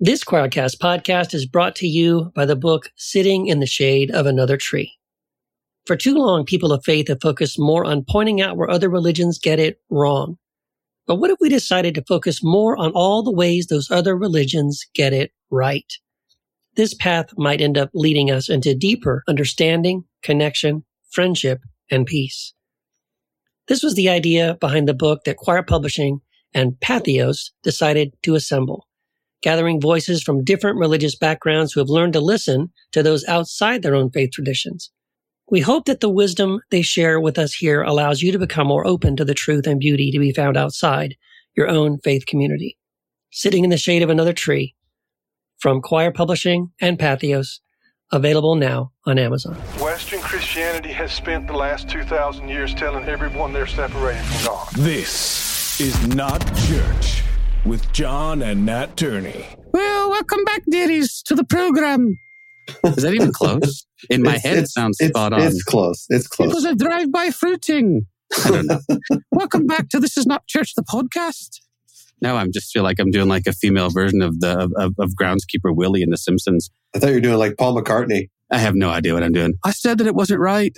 This Quoircast podcast is brought to you by the book Sitting in the Shade of Another Tree. For too long, people of faith have focused more on pointing out where other religions get it wrong. But what if we decided to focus more on all the ways those other religions get it right? This path might end up leading us into deeper understanding, connection, friendship, and peace. This was the idea behind the book that Quoir Publishing and Patheos decided to assemble, gathering voices from different religious backgrounds who have learned to listen to those outside their own faith traditions. We hope that the wisdom they share with us here allows you to become more open to the truth and beauty to be found outside your own faith community. Sitting in the shade of another tree from Quoir Publishing and Patheos, available now on Amazon. Western Christianity has spent the last 2,000 years telling everyone they're separated from God. This is not church with John and Nat Turney. Well, welcome back, dearies, to the program. Is that even close? In my It's- head, it sounds it's, spot on. It's close. It's It close. was a drive-by fruiting. I don't know. welcome back to This Is Not Church, the podcast. Now I'm just feel like I'm doing like a female version of the of, of, of groundskeeper Willie in The Simpsons. I thought you were doing like Paul McCartney. I have no idea what I'm doing. I said that it wasn't right.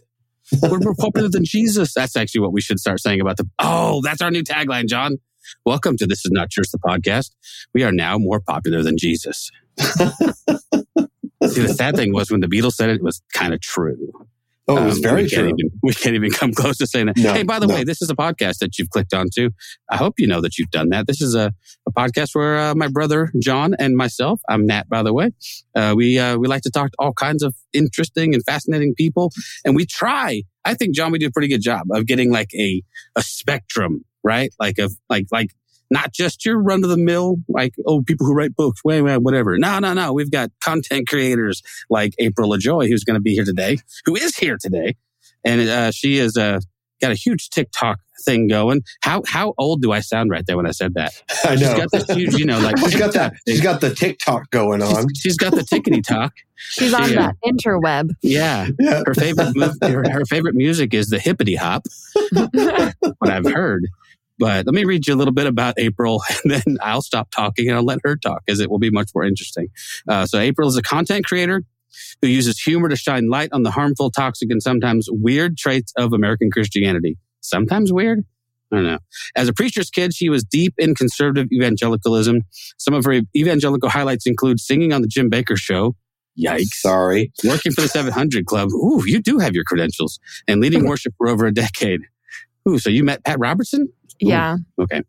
We're more popular than Jesus. That's actually what we should start saying about the. Oh, that's our new tagline, John. Welcome to This Is Not Church, the podcast. We are now more popular than Jesus. See, the sad thing was when the Beatles said it, it was kind of true. Oh, it was Um, very we can't true. Even, we can't even come close to saying that. No, hey, by the no. way, this is a podcast that you've clicked onto. I hope you know that you've done that. This is a, a podcast where uh, my brother John and myself, I'm Nat, by the way, uh, we uh, we like to talk to all kinds of interesting and fascinating people, and we try. I think John, we do a pretty good job of getting like a a spectrum, right? Like of like like not just your run of the mill, like, oh, people who write books, wait, wait, whatever. No, no, no. We've got content creators like April Ajoy, who's going to be here today, who is here today. And uh, she is uh, got a huge TikTok thing going. How how old do I sound right there when I said that? I She's know. got this huge, you know, like she's got that. TikTok She's thing. got the TikTok going on. She's- she's got the tickety talk. She's on She, uh, that interweb. Yeah, Yeah. her favorite her, her favorite music is the hippity hop. what I've heard. But let me read you a little bit about April, and then I'll stop talking and I'll let her talk, as it will be much more interesting. Uh, so April is a content creator who uses humor to shine light on the harmful, toxic, and sometimes weird traits of American Christianity. Sometimes weird. I don't know. As a preacher's kid, she was deep in conservative evangelicalism. Some of her evangelical highlights include singing on the Jim Bakker Show. Yikes Sorry. working for the 700 Club. Ooh, you do have your credentials. And leading worship for over a decade. Ooh, so you met Pat Robertson? Yeah. Okay.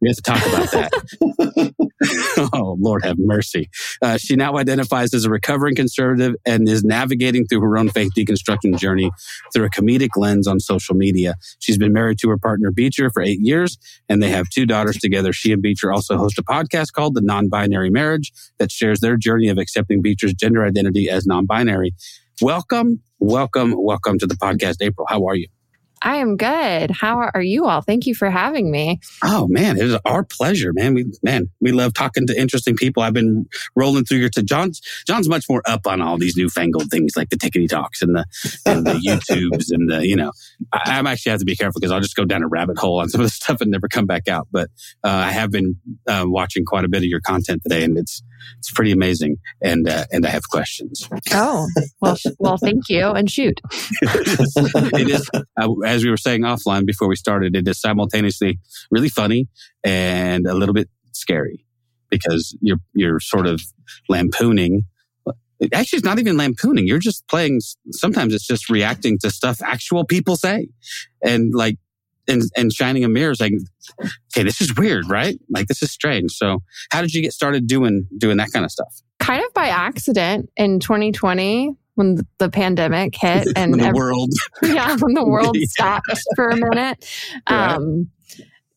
We have to talk about that. oh, Lord have mercy. Uh, she now identifies as a recovering conservative and is navigating through her own faith deconstruction journey through a comedic lens on social media. She's been married to her partner Beecher for eight years, and they have two daughters together. She and Beecher also host a podcast called The Non Binary Marriage that shares their journey of accepting Beecher's gender identity as non binary. Welcome, welcome, welcome to the podcast, April. How are you? I am good. How are you all? Thank you for having me. Oh man, it is our pleasure, man. We man, we love talking to interesting people. I've been rolling through your to John's. John's much more up on all these newfangled things like the tickety talks and the and the YouTubes and the you know. I, I'm actually have to be careful because I'll just go down a rabbit hole on some of the stuff and never come back out. But uh, I have been uh, watching quite a bit of your content today, and it's it's pretty amazing. And uh, and I have questions. Oh, well, well, thank you. And shoot. it is, uh, as we were saying offline before we started, it is simultaneously really funny and a little bit scary because you're you're sort of lampooning. Actually, it's not even lampooning. You're just playing. Sometimes it's just reacting to stuff actual people say, and like, and and shining a mirror saying, "Okay, this is weird, right? Like this is strange." So, how did you get started doing doing that kind of stuff? Kind of by accident in 2020 when the- pandemic hit and the ev- world, yeah, when the world Yeah. stopped for a minute. Right. Um,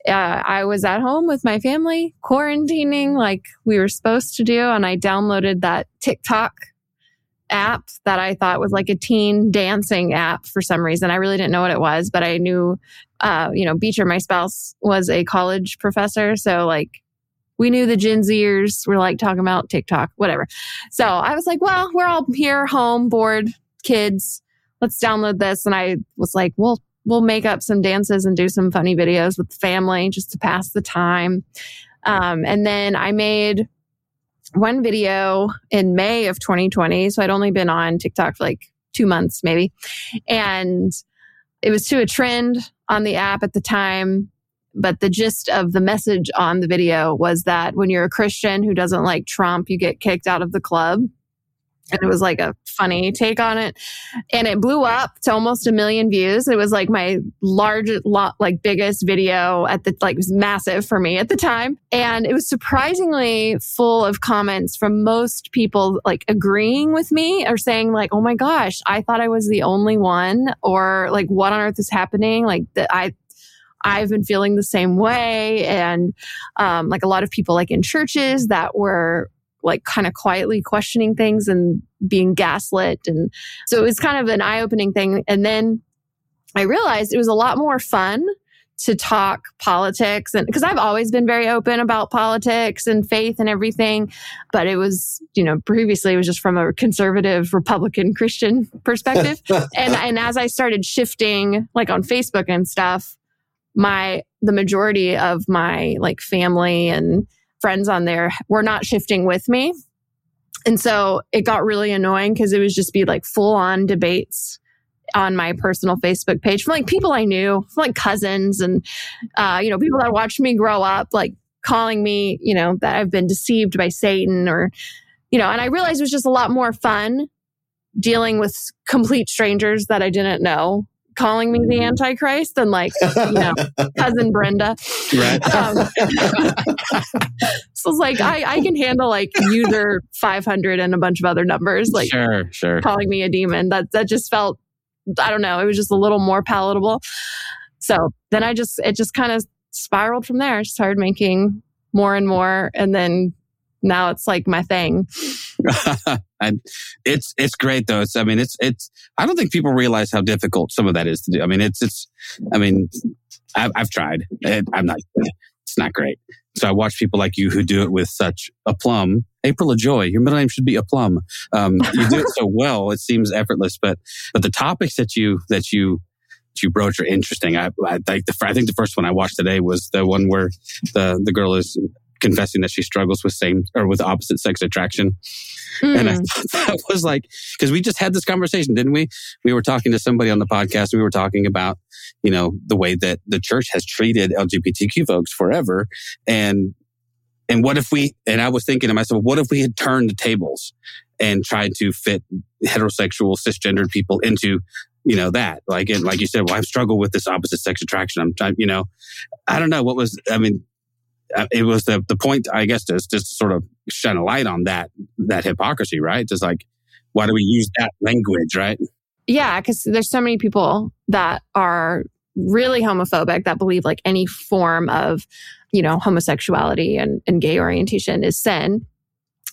uh, I was at home with my family, quarantining like we were supposed to do, and I downloaded that TikTok app that I thought was like a teen dancing app for some reason. I really didn't know what it was, but I knew, uh, you know, Beecher, my spouse, was a college professor, so like we knew the Gen Zers were like talking about TikTok, whatever. So I was like, well, we're all here, home, bored, kids. Let's download this. And I was like, well, we'll make up some dances and do some funny videos with the family just to pass the time. Um, and then I made one video in May of 2020. So I'd only been on TikTok for like two months, maybe. And it was to a trend on the app at the time. But the gist of the message on the video was that when you're a Christian who doesn't like Trump, you get kicked out of the club and it was like a funny take on it. And it blew up to almost a million views. It was like my largest like biggest video at the like was massive for me at the time. And it was surprisingly full of comments from most people like agreeing with me or saying like oh my gosh i thought i was the only one or like what on earth is happening? Like that i I've been feeling the same way. And um, like a lot of people, like in churches that were like kind of quietly questioning things and being gaslit. And so it was kind of an eye opening thing. And then I realized it was a lot more fun to talk politics and because I've always been very open about politics and faith and everything but it was you know previously it was just from a conservative republican christian perspective and and as I started shifting like on Facebook and stuff my the majority of my like family and friends on there were not shifting with me. And so it got really annoying because it was just be like full on debates on my personal Facebook page from like people I knew, from like cousins and, uh, you know, people that watched me grow up, like calling me, you know, that I've been deceived by Satan or, you know, and I realized it was just a lot more fun dealing with complete strangers that I didn't know calling me the Antichrist than like, you know, cousin Brenda. Right. Um, so it's like, I, I can handle like user 500 and a bunch of other numbers, like sure, sure. calling me a demon. That, that just felt, I don't know, it was just a little more palatable. So then I just, it just kind of spiraled from there. I started making more and more. And then now it's like my thing. and it's it's great though. It's I mean it's it's I don't think people realize how difficult some of that is to do. I mean it's it's I mean I've, I've tried. I'm not. It's not great. So I watch people like you who do it with such aplomb. April of Joy. Your middle name should be aplomb. Um, you do it so well. It seems effortless, but but the topics that you that you that you broach are interesting. I, I, the, I think the first one I watched today was the one where the the girl is confessing that she struggles with same or with opposite sex attraction. Mm. And I hmm. thought that was like, because we just had this conversation, didn't we? We were talking to somebody on the podcast. We were talking about, you know, the way that the church has treated LGBTQ folks forever. And, and what if we, and I was thinking to myself, what if we had turned the tables and tried to fit heterosexual cisgendered people into you know that like and like you said well i've struggled with this opposite sex attraction i'm trying you know i don't know what was i mean Uh, it was the the point, I guess, just just sort of shine a light on that that hypocrisy, right? Just like, why do we use that language, right? Yeah, because there's so many people that are really homophobic that believe like any form of, you know, homosexuality and, and gay orientation is sin.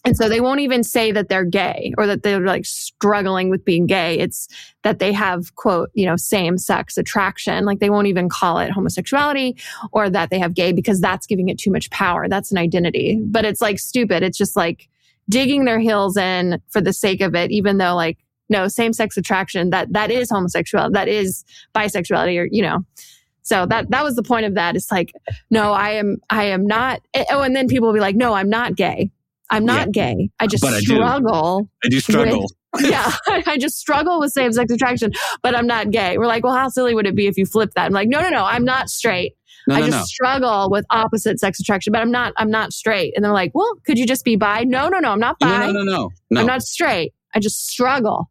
And so they won't even say that they're gay or that they're like struggling with being gay. It's that they have quote, you know, same sex attraction. Like they won't even call it homosexuality or that they have gay because that's giving it too much power. That's an identity. But it's like stupid. It's just like digging their heels in for the sake of it, even though like, no, same sex attraction, that, that is homosexuality. That is bisexuality or, you know, so that that was the point of that. It's like, no, I am I am not. Eh, oh, and then people will be like, no, I'm not gay. I'm not yeah. gay. I just but struggle. I do, I do struggle. With, yeah, I just struggle with same sex attraction, but I'm not gay. We're like, well, how silly would it be if you flip that? I'm like, no, no, no, I'm not straight. No, I no, just no. struggle with opposite sex attraction, but I'm not. I'm not straight. And they're like, well, could you just be bi? No, no, no, I'm not bi. No, no, no, no. I'm not straight. I just struggle.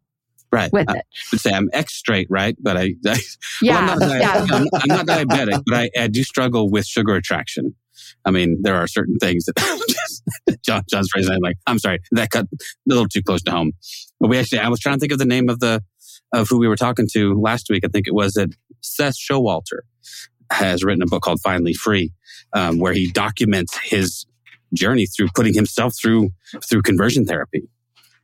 Right. With I it. would say I'm X straight, right? But I, I yeah, well, I'm, not yeah. I'm, I'm, not diabetic, but I, I do struggle with sugar attraction. I mean, there are certain things that John, John's phrasing. I'm like, I'm sorry, that cut a little too close to home. But we actually, I was trying to think of the name of the of who we were talking to last week. I think it was that Seth Showalter has written a book called Finally Free, um, where he documents his journey through putting himself through through conversion therapy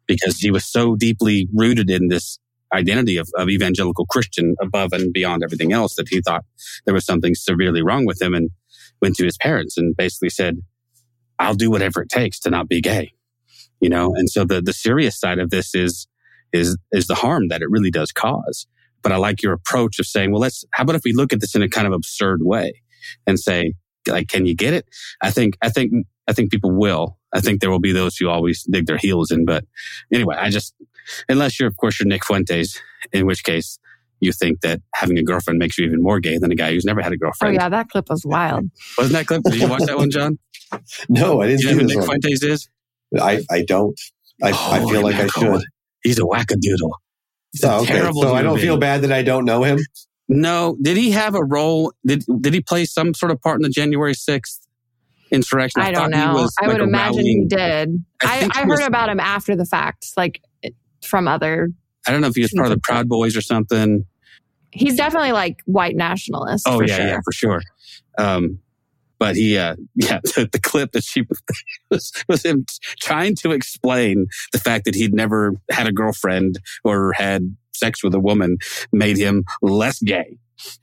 because he was so deeply rooted in this identity of, of evangelical Christian above and beyond everything else that he thought there was something severely wrong with him. And went to his parents and basically said, I'll do whatever it takes to not be gay. You know, and so the, the serious side of this is, is, is the harm that it really does cause. But I like your approach of saying, well, let's, how about if we look at this in a kind of absurd way and say, like, can you get it? I think, I think I think people will. I think there will be those who always dig their heels in. But anyway, I just, unless you're, of course, you're Nick Fuentes, in which case you think that having a girlfriend makes you even more gay than a guy who's never had a oh, girlfriend. Oh yeah, that clip was wild. Wasn't that clip? Did you watch that one, John? No, I didn't Do you see know who Nick one. Fuentes is? I, I don't. I, I oh, feel like I mackerel. should. He's a wackadoodle. He's a So, okay. terrible so I don't feel bad that I don't know him. No, did he have a role? Did did he play some sort of part in the January sixth insurrection? I don't know. I like would a imagine he did. I I, I, he was- heard about him after the fact, like from other. I don't know if he was part of the Proud Boys or something. He's definitely like white nationalist. Oh for yeah, sure. yeah, for sure. Um, but he, uh, yeah, the, the clip that she was was him trying to explain the fact that he'd never had a girlfriend or had sex with a woman made him less gay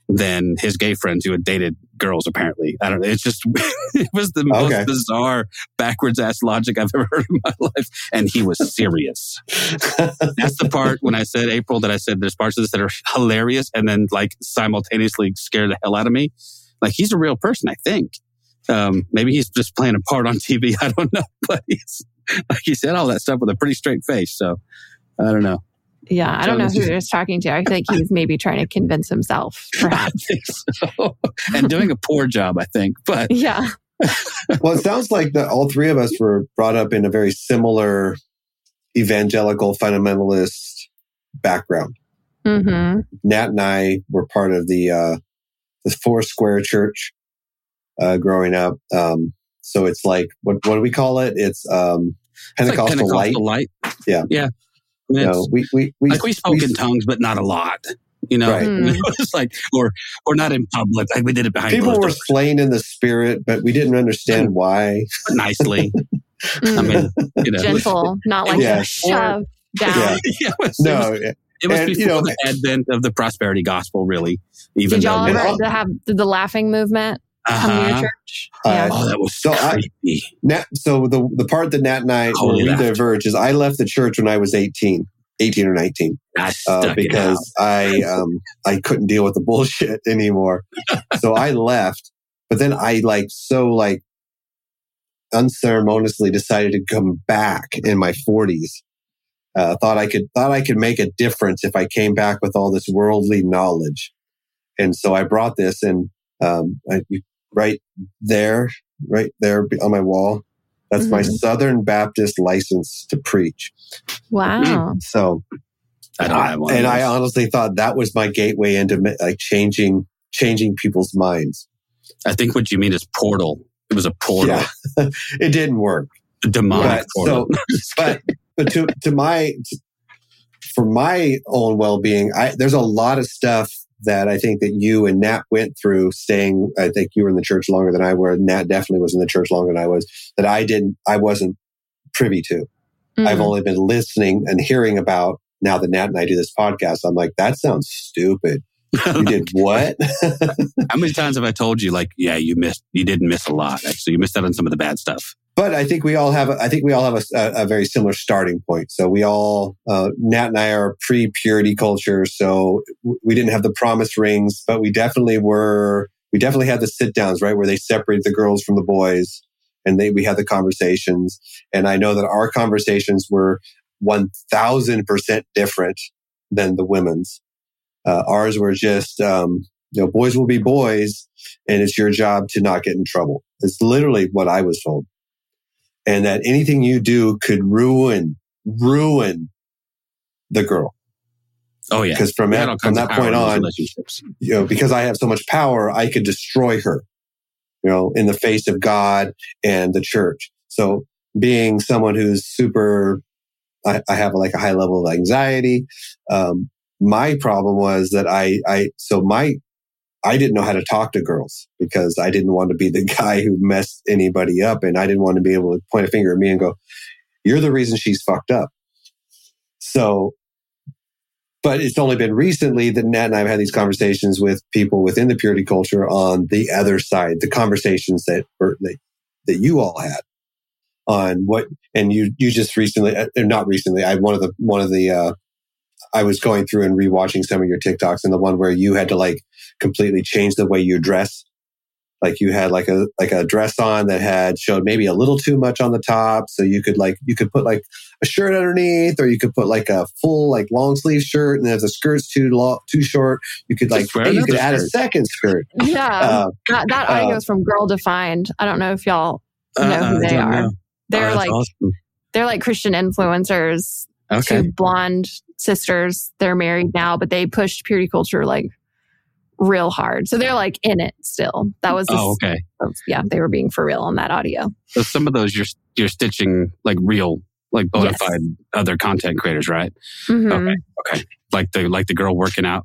than his gay friends who had dated girls. Apparently, I don't know. It's just it was the most Okay. bizarre backwards ass logic I've ever heard in my life, and he was serious. That's the part when I said April that I said there's parts of this that are hilarious and then like simultaneously scare the hell out of me. Like he's a real person, I think. Um, maybe he's just playing a part on TV. I don't know, but he's like he said all that stuff with a pretty straight face. So I don't know. Yeah, I don't know who Jones. he was talking to. I think he was maybe trying to convince himself, I perhaps. think so, and doing a poor job, I think. But yeah. well, it sounds like that all three of us were brought up in a very similar evangelical fundamentalist background. hmm Nat and I were part of the uh, the Four Square Church uh, growing up. Um, so it's like what what do we call it? It's um, it's like Pentecostal, light. Pentecostal light. Yeah. yeah. I mean, You know, we we we, like we spoke in tongues, but not a lot. You know, Right. Mm. it was like, or or not in public. Like we did it behind people were doors, slain in the spirit, but we didn't understand why. but nicely. I Mm. mean, you know, Gentle, not like Yeah. shove down. Yeah. yeah, it was, No, it was and, you before know- the advent of the prosperity gospel, really. Even Did y'all though, ever all- have did the laughing movement come to your uh-huh. church? Uh, yeah. Oh, that was So I- creepy. Nat, so the the part that Nat and I Holy where we diverge is I left the church when I was 18, 18 or 19. I uh, stuck it out. because I um I couldn't deal with the bullshit anymore. so I left, but then I like so like unceremoniously decided to come back in my 40s. Uh, thought I could thought I could make a difference if I came back with all this worldly knowledge, and so I brought this and um, I, you- right there, right there on my wall. That's my Mhm. Southern Baptist license to preach. Wow. So I don't have one. and I honestly thought that was my gateway into like changing changing people's minds. I think what you mean is portal. It was a portal, Yeah, it didn't work. a demonic But, portal. so, but but to to my for my own well being, I there's a lot of stuff that I think that you and Nat went through. Staying, I think you were in the church longer than I were. Nat definitely was in the church longer than I was. That I didn't, I wasn't privy to. I've Mm. only been listening and hearing about. Now that Nat and I do this podcast, I'm like, that sounds stupid. You did what? How many times have I told you, like, yeah, you missed, you didn't miss a lot. Actually, you missed out on some of the bad stuff. but I think we all have. I think we all have a, a, very similar starting point. So we all, uh, Nat and I are pre-purity culture, so we didn't have the promise rings, but we definitely were. We definitely had the sit downs, right, where they separate the girls from the boys, and they we had the conversations. And I know that our conversations were one thousand percent different than the women's. Uh, ours were just, um, you know, boys will be boys, and it's your job to not get in trouble. It's literally what I was told. And that anything you do could ruin ruin the girl. Oh yeah, because from that from that point on you know because i have so much power i could destroy her you know in the face of god and the church. So being someone who's super i, I have like a high level of anxiety um, my problem was that i i so my I didn't know how to talk to girls because I didn't want to be the guy who messed anybody up and I didn't want to be able to point a finger at me and go, you're the reason she's fucked up. So, but it's only been recently that Nat and I have had these conversations with people within the purity culture on the other side, the conversations that were, that, that you all had on what, and you, you just recently, uh, not recently, I, one of the, one of the, uh, I was going through and rewatching some of your TikToks and the one where you had to like completely change the way you dress like you had like a like a dress on that had showed maybe a little too much on the top so you could like you could put like a shirt underneath or you could put like a full like long sleeve shirt and if the skirt's too long too short you could like hey, you could another add a second skirt Yeah. uh, that that uh, audio is from Girl Defined. I don't know if y'all know Uh-uh, who they are. know. They're Oh, like awesome. they're like Christian influencers, okay. two blonde sisters. They're married now, but they pushed purity culture like real hard. So they're like in it still. That was Oh, okay. yeah, they were being for real on that audio. So some of those you're you're stitching like real, like bona Yes. fide other content creators, right? Mhm. Okay. Okay. Like the like the girl working out,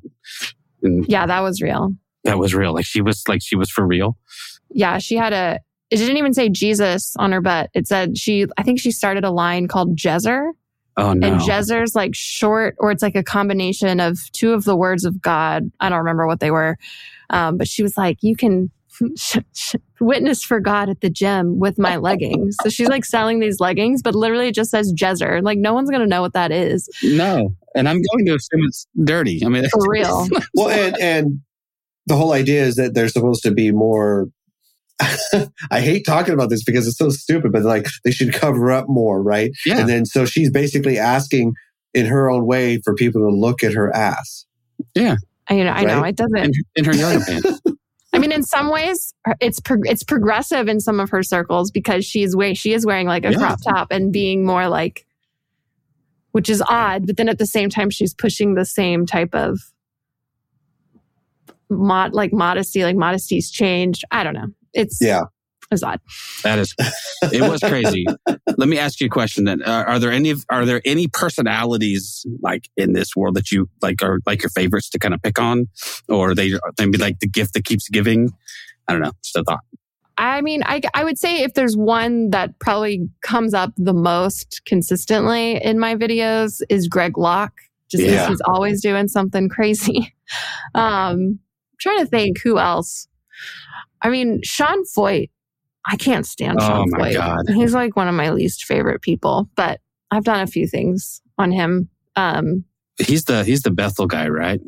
and Yeah, that was real. that was real. Like she was like she was for real. Yeah, she had a. It didn't even say Jesus on her butt. It said she. I think she started a line called Jezer, Oh no. and Jezer's like short, or it's like a combination of two of the words of God. I don't remember what they were, um, but she was like, "You can witness for God at the gym with my leggings." so she's like selling these leggings, but literally it just says Jezer. Like no one's gonna know what that is no. And I'm going to assume it's dirty. I mean, for real. well and and the whole idea is that they're supposed to be more I hate talking about this because it's so stupid, but like they should cover up more, right? yeah. And then so she's basically asking in her own way for people to look at her ass. Yeah. I, you know, I know it doesn't. in, in her yoga pants. I mean, in some ways, it's pro- it's progressive in some of her circles because she's wearing she is wearing like a Yeah. crop top and being more like, which is odd. But then at the same time, she's pushing the same type of mod like modesty. Like modesty's changed. I don't know. It's Yeah. it's odd. That is, it was crazy. Let me ask you a question then. Uh, are there any, are there any personalities like in this world that you like are like your favorites to kind of pick on or are they maybe like the gift that keeps giving? I don't know. Just a thought. I mean, I I would say if there's one that probably comes up the most consistently in my videos is Greg Locke. Just because Yeah. he's always doing something crazy. Um, trying to think who else. I mean, Sean Feucht. I can't stand Oh Sean my Feucht. God. He's like one of my least favorite people, but I've done a few things on him. Um, He's the, he's the Bethel guy, right?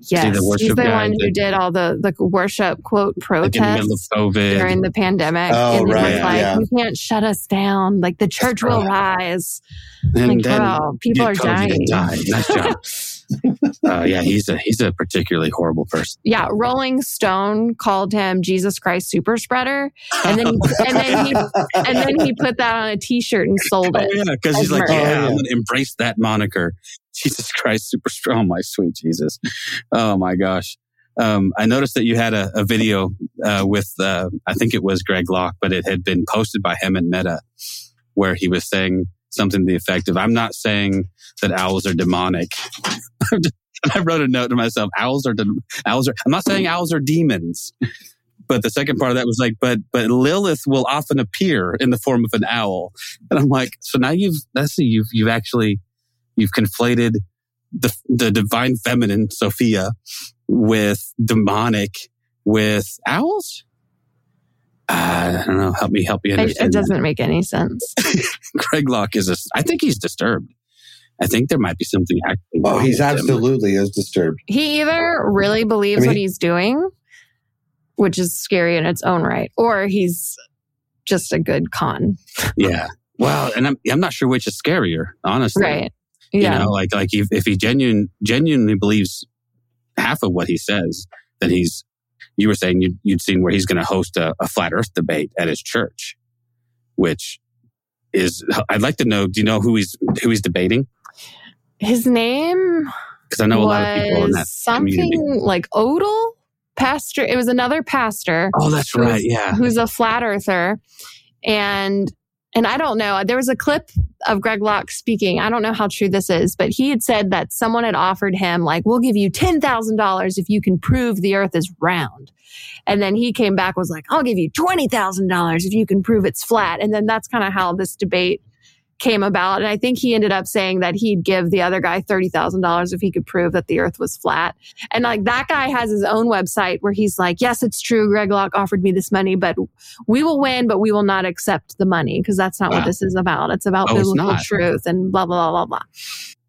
he the yes, he's the guy one who that- did all the the worship quote Like in the middle of protests COVID. during the pandemic. Oh, and right, was like, yeah. you can't shut us down. Like the church will rise. and like, then bro, people are COVID dying. and died. Nice job. uh, yeah, he's a, he's a particularly horrible person. Yeah, Rolling Stone called him Jesus Christ super spreader. And then he, and then he and then he put that on a t-shirt and sold Oh it. yeah, because he's like, Oh, yeah. I'm gonna embrace that moniker. Jesus Christ, super strong, my sweet Jesus. Oh my gosh. Um, I noticed that you had a, a video uh, with, uh, I think it was Greg Locke, but it had been posted by him and Meta, where he was saying something to the effect of, "I'm not saying that owls are demonic." I wrote a note to myself: "Owls are de- owls are." I'm not saying owls are demons. But the second part of that was like, but but Lilith will often appear in the form of an owl, and I'm like, so now you've that's you've you've actually you've conflated the the divine feminine Sophia with demonic with owls. Uh, I don't know. Help me, help me It, understand. it doesn't make any sense. Greg Locke is a. I think he's disturbed. I think there might be something actually. Oh, he's with him. absolutely is disturbed. He either really believes I mean- what he's doing, which is scary in its own right, or he's just a good con. Yeah. Well, and I'm I'm not sure which is scarier, honestly. Right. Yeah. You know, like like if, if he genuine genuinely believes half of what he says, then he's. You were saying you'd, you'd seen where he's going to host a, a flat Earth debate at his church, which is. I'd like to know. Do you know who he's who he's debating? His name Because I know a lot of people in that something community. like Odell pastor. It was another pastor Oh, that's right. Yeah. who's a flat earther, and and I don't know. There was a clip of Greg Locke speaking. I don't know how true this is, but he had said that someone had offered him like, "We'll give you ten thousand dollars if you can prove the Earth is round." And then he came back was like, "I'll give you twenty thousand dollars if you can prove it's flat." And then that's kind of how this debate came about. And I think he ended up saying that he'd give the other guy $30,000 if he could prove that the earth was flat. And like that guy has his own website where he's like, yes, it's true. Greg Locke offered me this money, but we will win, but we will not accept the money because that's not Wow. what this is about. It's about Oh, biblical not. truth and blah, blah, blah, blah,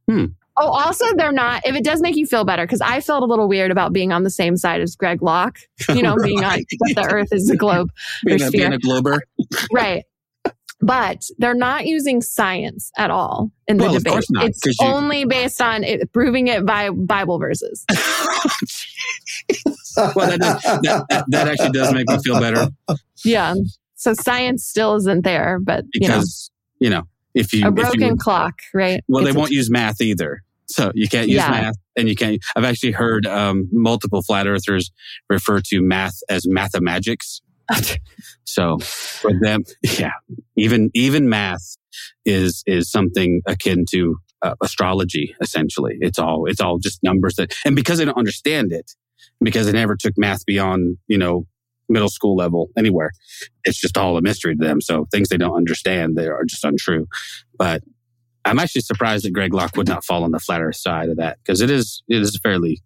blah. Hmm. Oh, also, they're not. If it does make you feel better, because I felt a little weird about being on the same side as Greg Locke. You know, being on that the Earth is a globe or being, a, being a glober. right? But they're not using science at all in the Well, debate. not, it's you- only based on it, proving it by Bible verses. well, that, does, that, that, that actually does make me feel better Yeah. So science still isn't there, but you know, because you know if you a if you broken clock, right? well they It's a- won't use math either so you can't use Yeah. math and you can't i've actually heard um, multiple flat earthers refer to math as mathemagics so for them yeah even even math is is something akin to uh, astrology essentially. It's all it's all just numbers that and because they don't understand it because they never took math beyond you know middle school level anywhere it's just all a mystery to them. So things they don't understand they are just untrue. But I'm actually surprised that Greg Locke would not fall on the flatter side of that because it is it is fairly,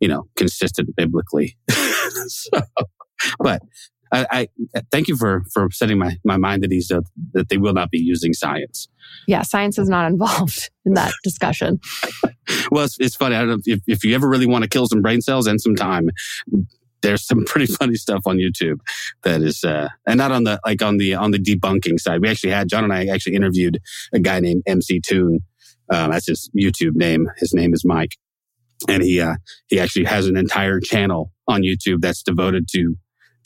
you know, consistent biblically. so, but I, I thank you for for setting my, my mind at ease that, that they will not be using science. yeah, science is not involved in that discussion. Well, it's, it's funny. I don't know if, if you ever really want to kill some brain cells and some time. There's some pretty funny stuff on YouTube that is, uh, and not on the like on the on the debunking side. We actually had John and I actually interviewed a guy named MCToon. Um, that's his YouTube name. His name is Mike, and he uh, he actually has an entire channel on YouTube that's devoted to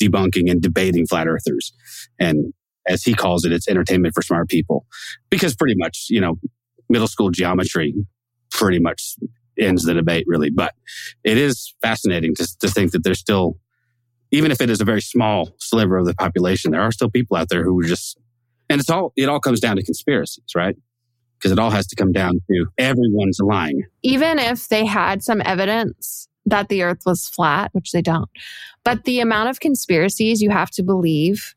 debunking and debating flat earthers. And as he calls it, it's entertainment for smart people because pretty much you know middle school geometry pretty much ends the debate really. But it is fascinating to, to think that there's still, even if it is a very small sliver of the population, there are still people out there who are just, and it's all, it all comes down to conspiracies, right? Because it all has to come down to everyone's lying. Even if they had some evidence that the earth was flat, which they don't, but the amount of conspiracies you have to believe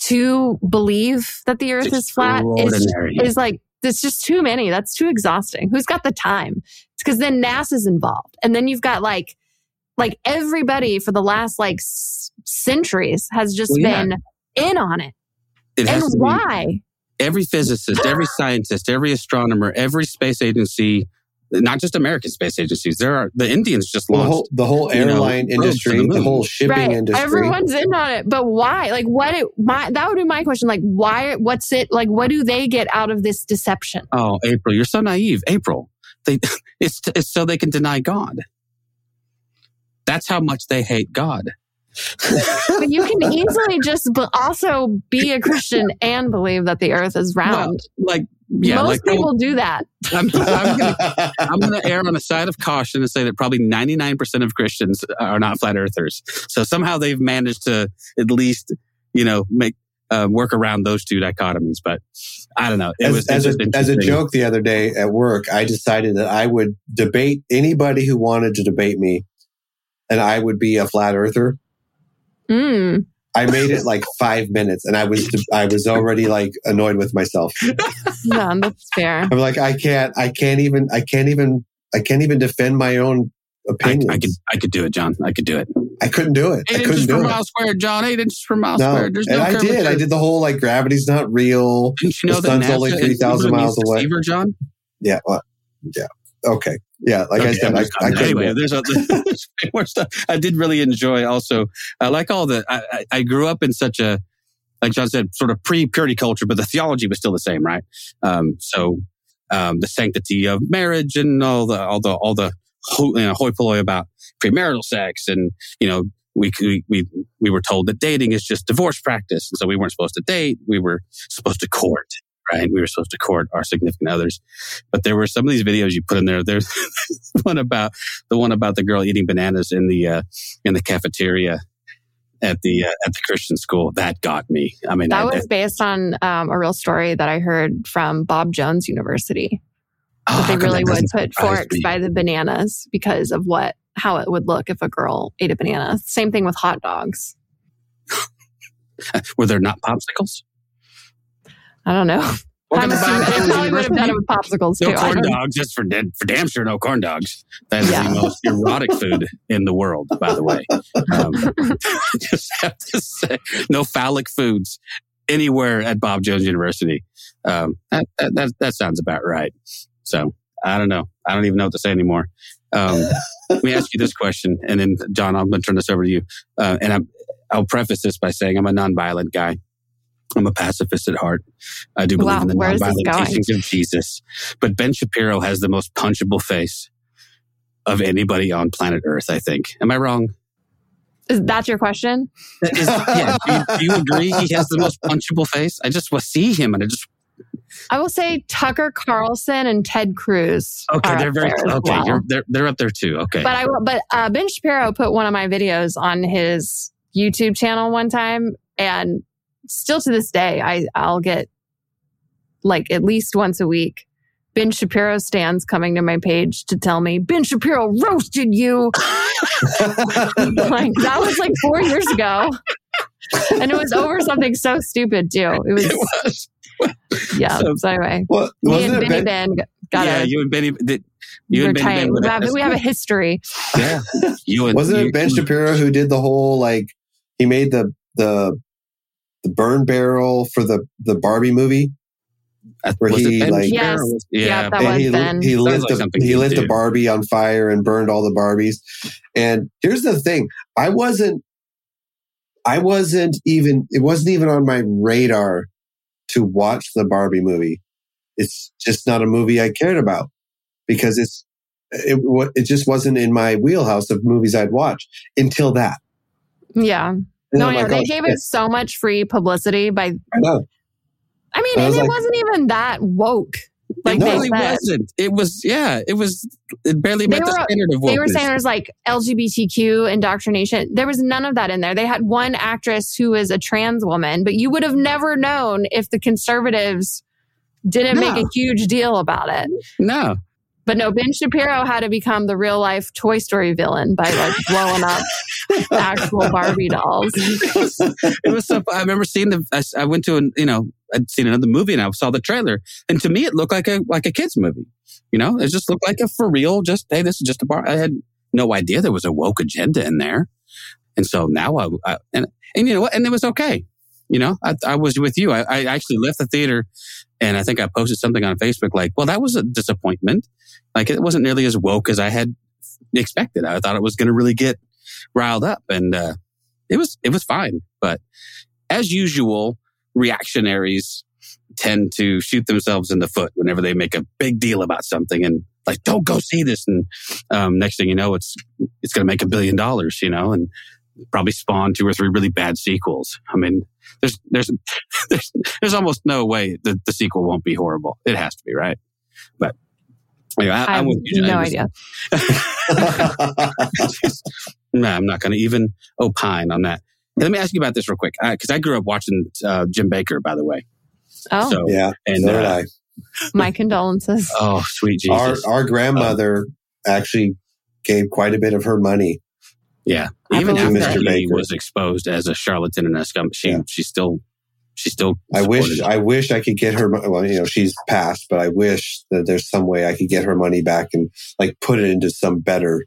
to believe that the earth is flat is, is like, it's just too many. That's too exhausting. Who's got the time? Because then NASA's involved. And then you've got like, like everybody for the last like s- centuries has just Well, yeah. been in on it. It And to be why? every physicist, every scientist, every astronomer, every space agency, not just American space agencies. There are the Indians just the whole the whole you know, airline the industry, the, whole shipping right. industry. Everyone's in on it, but why? Like, what? It, my that would be my question. Like, why? What's it? Like, what do they get out of this deception? Oh, April, you're so naive. April, they it's it's so they can deny God. That's how much they hate God. But you can easily just also be a Christian and believe that the Earth is round. Like, yeah, Most like people do that. I'm, I'm gonna I'm going to err on the side of caution and say that probably 99% of Christians are not flat earthers. So somehow they've managed to at least, you know, make uh, work around those two dichotomies. But I don't know. It as, was as, it's a, as a joke the other day at work, I decided that I would debate anybody who wanted to debate me, and I would be a flat earther. Mm. I made it like five minutes, and I was I was already like annoyed with myself. Yeah, that's fair. I'm like, I can't, I can't even, I can't even, I can't even defend my own I. I could I could do it, John. I could do it. I couldn't do it. I Eight couldn't inches per do it. mile squared, John. Eight inches per mile No, squared. There's and no I did. I did the whole like gravity's not real. Didn't you know the that sun's only 3,000 miles away. Deceiver, John? Yeah. Well, yeah. Okay. Yeah. Like I Okay, said, I'm I, I anyway, there's, a, there's more stuff. I did really enjoy also. I like all the. I, I I grew up in such a, like John said, sort of pre-purity culture, but the theology was still the same, right? Um, so um, the sanctity of marriage and all the all the all the ho, you know, hoi polloi about premarital sex, and you know. We, we we we were told that dating is just divorce practice, and so we weren't supposed to date. We were supposed to court, right? We were supposed to court our significant others. But there were some of these videos you put in there. There's one about the one about the girl eating bananas in the uh, in the cafeteria at the uh, at the Christian school. That got me. I mean, That I, was based on um, a real story that I heard from Bob Jones University. oh, That they really would put forks me? by the bananas because of what how it would look if a girl ate a banana. Same thing with hot dogs. Were there not popsicles? I don't know. I'm assuming they probably would have done it with popsicles No too. Corn dogs. That's for dead, for damn sure. No corn dogs. That is Yeah. the most erotic food in the world, by the way. Um, just have to say, no phallic foods anywhere at Bob Jones University. Um, that, that, that, that sounds about right. So I don't know. I don't even know what to say anymore. Um, let me ask you this question, and then John, I'm going to turn this over to you. Uh, and I'm, I'll preface this by saying I'm a nonviolent guy. I'm a pacifist at heart. I do believe Wow, in the where is this nonviolent teachings of Jesus. But Ben Shapiro has the most punchable face of anybody on planet Earth. I think. Am I wrong? Is that your question? Is- yeah. Do you, do you agree? He has the most punchable face. I just see him, and I just I will say Tucker Carlson and Ted Cruz. okay. They're up very there okay. well. You're, they're they're up there too. Okay. But I. But uh, Ben Shapiro put one of my videos on his YouTube channel one time, and still to this day, I I'll get like at least once a week. Ben Shapiro stands coming to my page to tell me Ben Shapiro roasted you. like that was like four years ago, and it was over something so stupid too. It was, it was. yeah. So- So, anyway, well, me and it Benny Ben? Ben got yeah, a you and Benny. Did, you and Benny Ben. we, have, have- we have a history. Yeah. You and Wasn't you- it Ben Shapiro who did the whole like he made the the the burn barrel for the the Barbie movie? Uh, where was it he, Ben like- Yes. Was- Yeah, Yeah. that and was he Ben. he Sounds lit like the something he he'd lit the. Barbie on fire and burned all the Barbies. And here's the thing: I wasn't I wasn't even it wasn't even on my radar to watch the Barbie movie. It's just not a movie I cared about because it's it wa- it just wasn't in my wheelhouse of movies I'd watch until that. Yeah. No, I'm like, they oh, gave shit, it so much free publicity by. I know. I mean, I and was it wasn't even that woke. Like it No. really wasn't. It was, yeah, it was, it barely They met the were- standard of They were saying there's like LGBTQ indoctrination. There was none of that in there. They had one actress who is a trans woman, but you would have never known if the conservatives didn't No. make a huge deal about it. No. But no, Ben Shapiro had to become the real life Toy Story villain by like blowing up actual Barbie dolls. it was, it was so. I remember seeing the. I, I went to an. You know, I'd seen another movie and I saw the trailer, and to me, it looked like a like a kids movie. You know, it just looked like a for real. Just hey, this is just a bar. I had no idea there was a woke agenda in there, and so now I, I and and you know what, and it was okay. You know, I, I was with you. I, I actually left the theater, and I think I posted something on Facebook like, "Well, that was a disappointment. Like it wasn't nearly as woke as I had expected. I thought it was going to really get riled up, and uh, it was it was fine. But as usual, reactionaries tend to shoot themselves in the foot whenever they make a big deal about something and like, don't go see this. And um, next thing you know, it's it's going to make a billion dollars, you know, and probably spawn two or three really bad sequels. I mean, there's there's there's there's almost no way that the sequel won't be horrible. It has to be, right? But anyway, I, I have I'm with you. no I was- idea. no, I'm not going to even opine on that. Hey, let me ask you about this real quick, because I grew up watching uh, Jim Bakker, by the way. Oh, So, yeah, and so did uh, I. my condolences. oh, sweet Jesus, our grandmother actually gave quite a bit of her money. Yeah. I Even believe after it. he Bakker. was exposed as a charlatan and a scum, she Yeah. she still she still. I wish supported I wish I could get her. Well, you know, she's passed, but I wish that there's some way I could get her money back and like put it into some better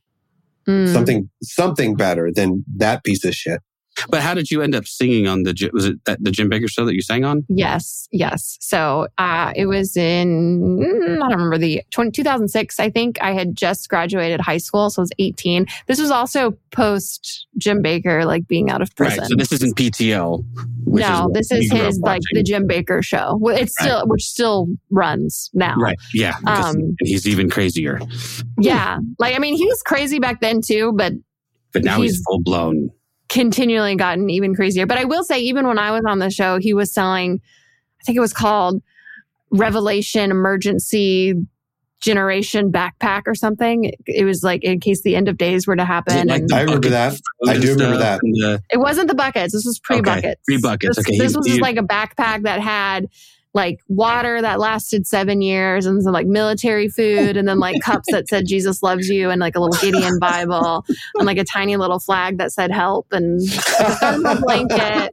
Mm. something something better than that piece of shit. But how did you end up singing on the? Was it that the Jim Bakker show that you sang on? Yes, yes. So uh, it was in, mm, I don't remember the 20, 2006, I think. I had just graduated high school, so I was 18. This was also post Jim Bakker, like being out of prison. Right. So this isn't PTL. which no, what this is his, like the. Jim Bakker show. It's Right. still, which still runs now. Right. Yeah. Um, he's even crazier. Yeah. Like, I mean, he was crazy back then too, but But now he's, he's- full blown. Continually gotten even crazier. But I will say, even when I was on the show, he was selling, I think it was called Revelation Emergency Generation Backpack or something. It was like in case the end of days were to happen. like and I remember bucket that. I do remember uh, that. the- it wasn't the buckets. This was pre Okay, buckets. pre-buckets. This, Okay, this he- was he- just like a backpack that had like water that lasted seven years and some like military food and then like cups that said Jesus loves you and like a little Gideon Bible and like a tiny little flag that said help and a thermal blanket.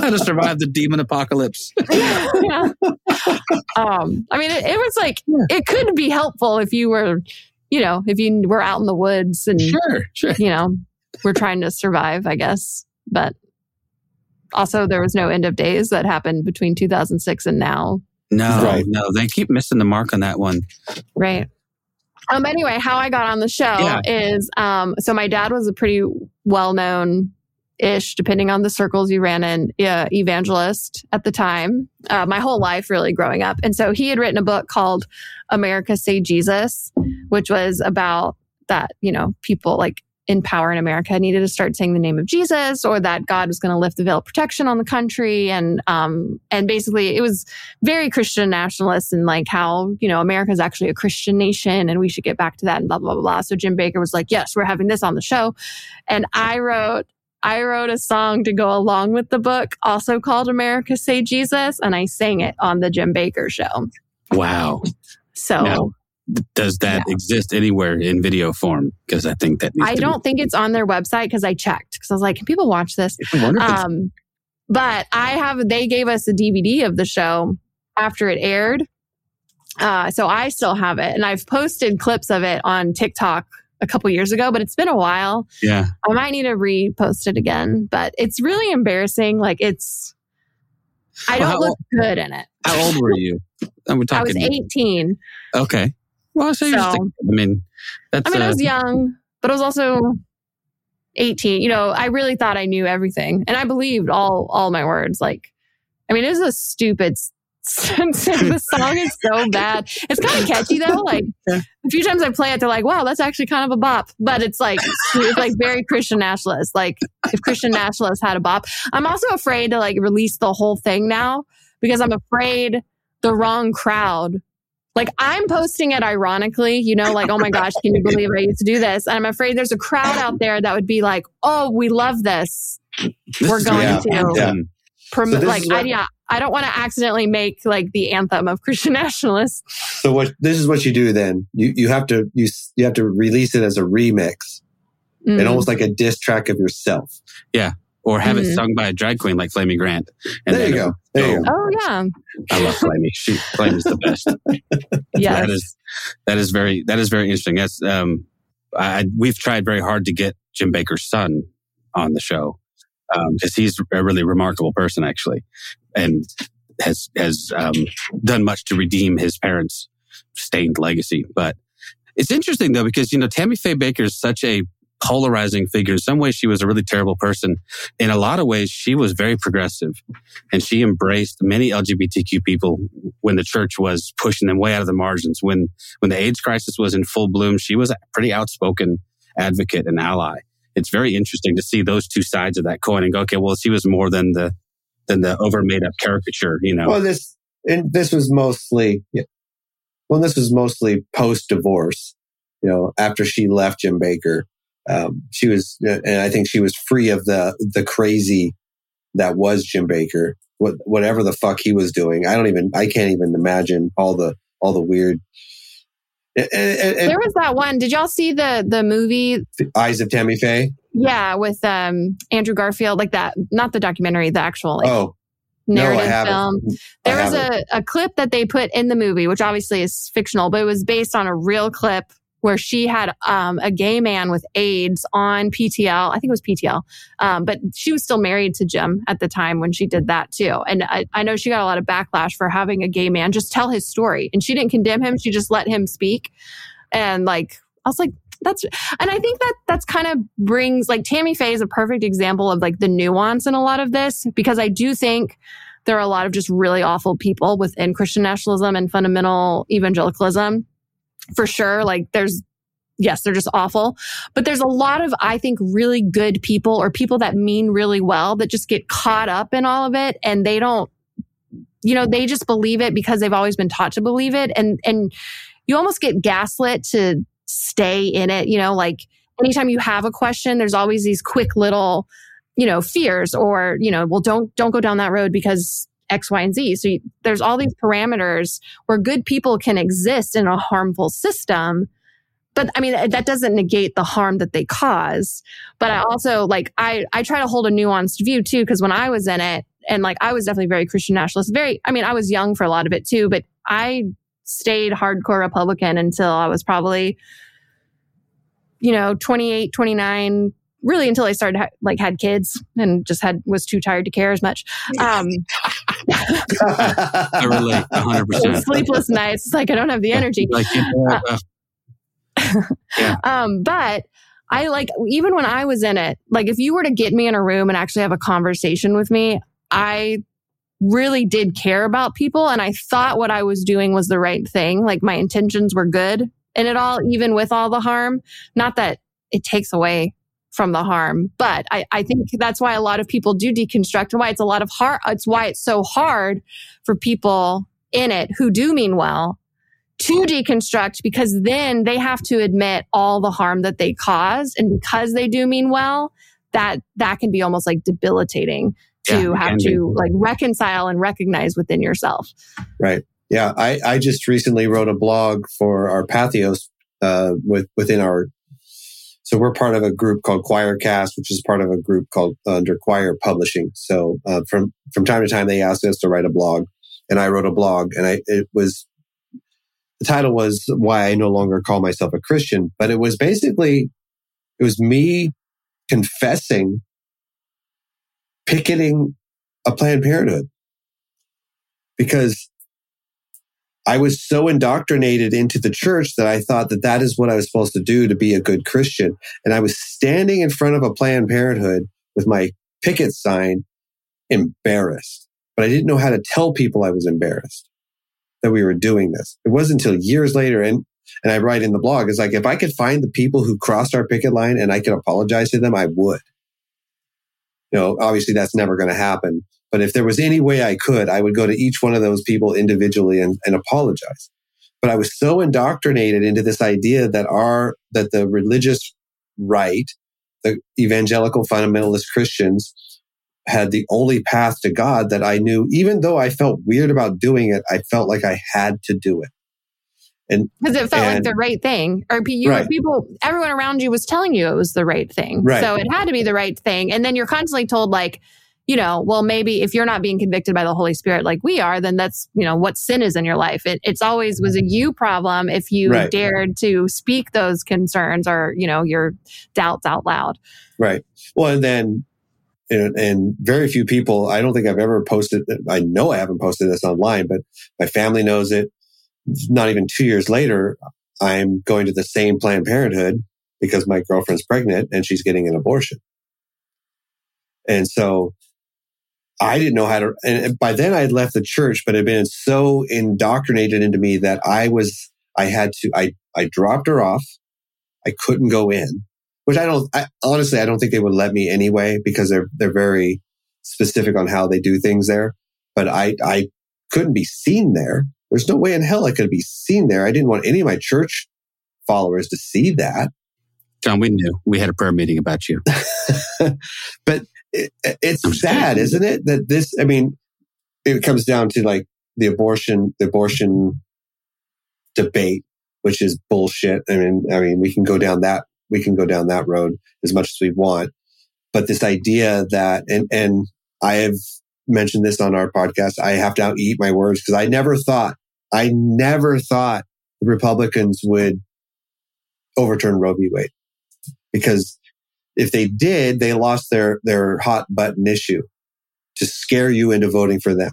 how to survive the demon apocalypse. yeah. Um, I mean, it, it was like it could be helpful if you were, you know, if you were out in the woods and sure, sure. you know, we're trying to survive, I guess. But also, there was no end of days that happened between 2006 and now. No, Right. no, they keep missing the mark on that one. Right. Um. Anyway, how I got on the show Yeah. is um. So my dad was a pretty well known ish, depending on the circles you ran in, uh, evangelist at the time. Uh, my whole life, really growing up, and so he had written a book called "America Say Jesus," which was about that. You know, people like in power in America needed to start saying the name of Jesus, or that God was going to lift the veil of protection on the country, and um, and basically it was very Christian nationalist and like how, you know, America is actually a Christian nation and we should get back to that and blah, blah, blah, blah. So Jim Bakker was like, yes, we're having this on the show. And I wrote, I wrote a song to go along with the book, also called America Say Jesus, and I sang it on the Jim Bakker show. Wow. So Now, Does that exist anywhere in video form? Because I think that needs I don't think it's on their website because I checked because I was like, can people watch this? I wonder if it's- Um, but I have, they gave us a DVD of the show after it aired. Uh, so I still have it and I've posted clips of it on TikTok a couple years ago, but it's been a while. yeah. I might need to repost it again, but it's really embarrassing. Like it's, I don't how look good in it. How old were you? I'm I was 18. Okay. Well, so, you're just I mean, that's. I mean, I uh, was young, but I was also 18. You know, I really thought I knew everything and I believed all, all my words. Like, I mean, it was a stupid the song is so bad. It's kind of catchy though. Like Yeah. a few times I play it, they're like, wow, that's actually kind of a bop, but it's like, it's like very Christian nationalist. Like if Christian nationalists had a bop, I'm also afraid to like release the whole thing now because I'm afraid the wrong crowd like I'm posting it ironically, you know, like, oh my gosh, can you believe I used to do this? And I'm afraid there's a crowd out there that would be like, oh, we love this. this we're is going really to- important. Prom- So like, what- I, yeah, I don't want to accidentally make like the anthem of Christian nationalists. So what this is what you do then. You you have to you you have to release it as a remix Mm. and almost like a diss track of yourself. Or have it Mhm. sung by a drag queen like Flamy Grant. There you go. There you go. Oh yeah, I love Flamy. She Flamy is the best. yes. That is that is very that is very interesting. That's um, I, we've tried very hard to get Jim Bakker's son on the show because he's a really remarkable person actually, and has has um, done much to redeem his parents' stained legacy. But it's interesting though because you know Tammy Faye Bakker is such a polarizing figure. In some ways, she was a really terrible person. In a lot of ways, she was very progressive, and she embraced many LGBTQ people when the church was pushing them way out of the margins. When when the AIDS crisis was in full bloom, she was a pretty outspoken advocate and ally. It's very interesting to see those two sides of that coin and go, okay, well, she was more than the than the over made up caricature, you know. Well, this and this was mostly well, this was mostly post divorce. You know, after she left Jim Bakker, um, she was, and I think she was free of the the crazy that was Jim Bakker. What whatever the fuck he was doing, I don't even, I can't even imagine all the all the weird. And, and- and there was that one. Did y'all see the the movie? Eyes of Tammy Faye. Yeah, with um Andrew Garfield, like that. Not the documentary, the actual like, oh narrative haven't. film. I There was a, a clip that they put in the movie, which obviously is fictional, but it was based on a real clip where she had um, a gay man with AIDS on PTL. I think it was PTL. Um, but she was still married to Jim at the time when she did that too. And I, I know she got a lot of backlash for having a gay man just tell his story. And she didn't condemn him, she just let him speak. And like, I was like, that's, and I think that that's kind of brings like Tammy Faye is a perfect example of like the nuance in a lot of this because I do think there are a lot of just really awful people within Christian nationalism and fundamental evangelicalism. For sure. Like there's, yes, they're just awful, but there's a lot of, I think, really good people or people that mean really well that just get caught up in all of it and they don't, you know, they just believe it because they've always been taught to believe it. And, and you almost get gaslit to stay in it, you know, like anytime you have a question, there's always these quick little, you know, fears or, you know, well, don't, don't go down that road because X, Y, and Z. So you, there's all these parameters where good people can exist in a harmful system. But I mean, that doesn't negate the harm that they cause. But I also like, I, I try to hold a nuanced view too, because when I was in it, and like, I was definitely very Christian nationalist, very, I mean, I was young for a lot of it too, but I stayed hardcore Republican until I was probably, you know, 28, 29, really until I started ha- like had kids and just had was too tired to care as much. Um, I relate 100%. sleepless nights. It's like I don't have the energy. Like, you know, uh, Um, but I like even when I was in it, like if you were to get me in a room and actually have a conversation with me, I really did care about people and I thought what I was doing was the right thing. Like my intentions were good and it all, even with all the harm. Not that it takes away from the harm, but I, I think that's why a lot of people do deconstruct and why it's a lot of hard. It's why it's so hard for people in it who do mean well to deconstruct because then they have to admit all the harm that they caused. And because they do mean well, that, that can be almost like debilitating to Yeah, have can be. to like reconcile and recognize within yourself. Right. Yeah. I, I just recently wrote a blog for our Patheos uh, with within our. So we're part of a group called Quoircast, which is part of a group called uh, under Quoir Publishing. So uh, from from time to time, they asked us to write a blog, and I wrote a blog, and I it was the title was why I no longer call myself a Christian, but it was basically it was me confessing picketing a Planned Parenthood because I was so indoctrinated into the church that I thought that that is what I was supposed to do to be a good Christian. And I was standing in front of a Planned Parenthood with my picket sign, embarrassed. But I didn't know how to tell people I was embarrassed that we were doing this. It wasn't until years later, and and I write in the blog, it's like if I could find the people who crossed our picket line and I could apologize to them, I would. You know, obviously that's never going to happen. But if there was any way I could, I would go to each one of those people individually and, and apologize. But I was so indoctrinated into this idea that our, that the religious right, the evangelical fundamentalist Christians had the only path to God that I knew, even though I felt weird about doing it, I felt like I had to do it. And Because it felt like the right thing. Or you, Right. people, everyone around you was telling you it was the right thing. Right. So it had to be the right thing. And then you're constantly told, like, you know, well, maybe if you're not being convicted by the Holy Spirit like we are, then that's, you know, what sin is in your life. It, it's always was a you problem if you Right. dared to speak those concerns or, you know, your doubts out loud. Right. Well, and then, and, and very few people, I don't think I've ever posted, I know I haven't posted this online, but my family knows it. Not even two years later, I'm going to the same Planned Parenthood because my girlfriend's pregnant and she's getting an abortion. And so I didn't know how to, and by then I had left the church, but it had been so indoctrinated into me that I was, I had to, I, I dropped her off. I couldn't go in which I don't, I, honestly, I don't think they would let me anyway because they're, they're very specific on how they do things there. But I, I couldn't be seen there. There's no way in hell I could be seen there. I didn't want any of my church followers to see that. John, we knew. We had a prayer meeting about you. but it, it's I'm sad, kidding. isn't it? That this, I mean, it comes down to like the abortion, the abortion debate, which is bullshit. I mean, I mean, we can go down that, we can go down that road as much as we want. But this idea that, and, and I have mentioned this on our podcast, I have to eat my words because I never thought, I never thought the Republicans would overturn Roe v. Wade because if they did, they lost their, their hot button issue to scare you into voting for them.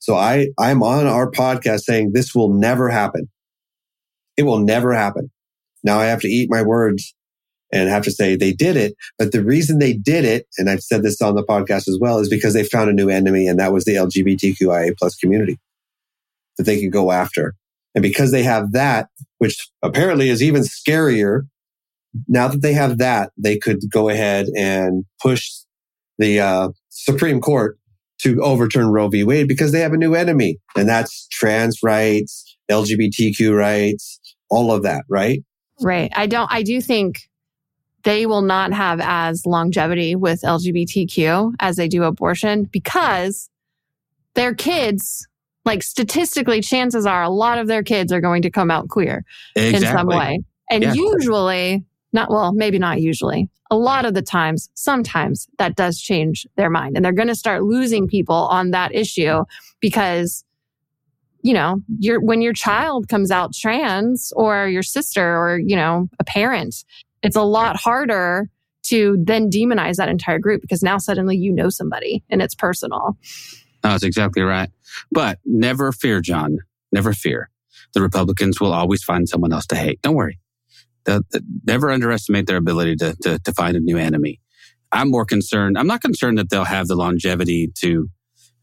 So I, I'm on our podcast saying this will never happen. It will never happen. Now I have to eat my words and have to say they did it. But the reason they did it, and I've said this on the podcast as well, is because they found a new enemy and that was the LGBTQIA plus community that they could go after. And because they have that, which apparently is even scarier now that they have that, they could go ahead and push the uh, Supreme Court to overturn Roe v. Wade because they have a new enemy, and that's trans rights, LGBTQ rights, all of that, right? Right. I don't, I do think they will not have as longevity with LGBTQ as they do abortion because their kids, like statistically, chances are a lot of their kids are going to come out queer in some way. And Yeah. usually, not well, maybe not usually. A lot of the times, sometimes that does change their mind and they're going to start losing people on that issue because you know, your when your child comes out trans or your sister or, you know, a parent, it's a lot harder to then demonize that entire group because now suddenly you know somebody and it's personal. That's exactly right. But never fear, John. Never fear. The Republicans will always find someone else to hate. Don't worry. They'll, never underestimate their ability to, to, to find a new enemy. I'm more concerned. I'm not concerned that they'll have the longevity to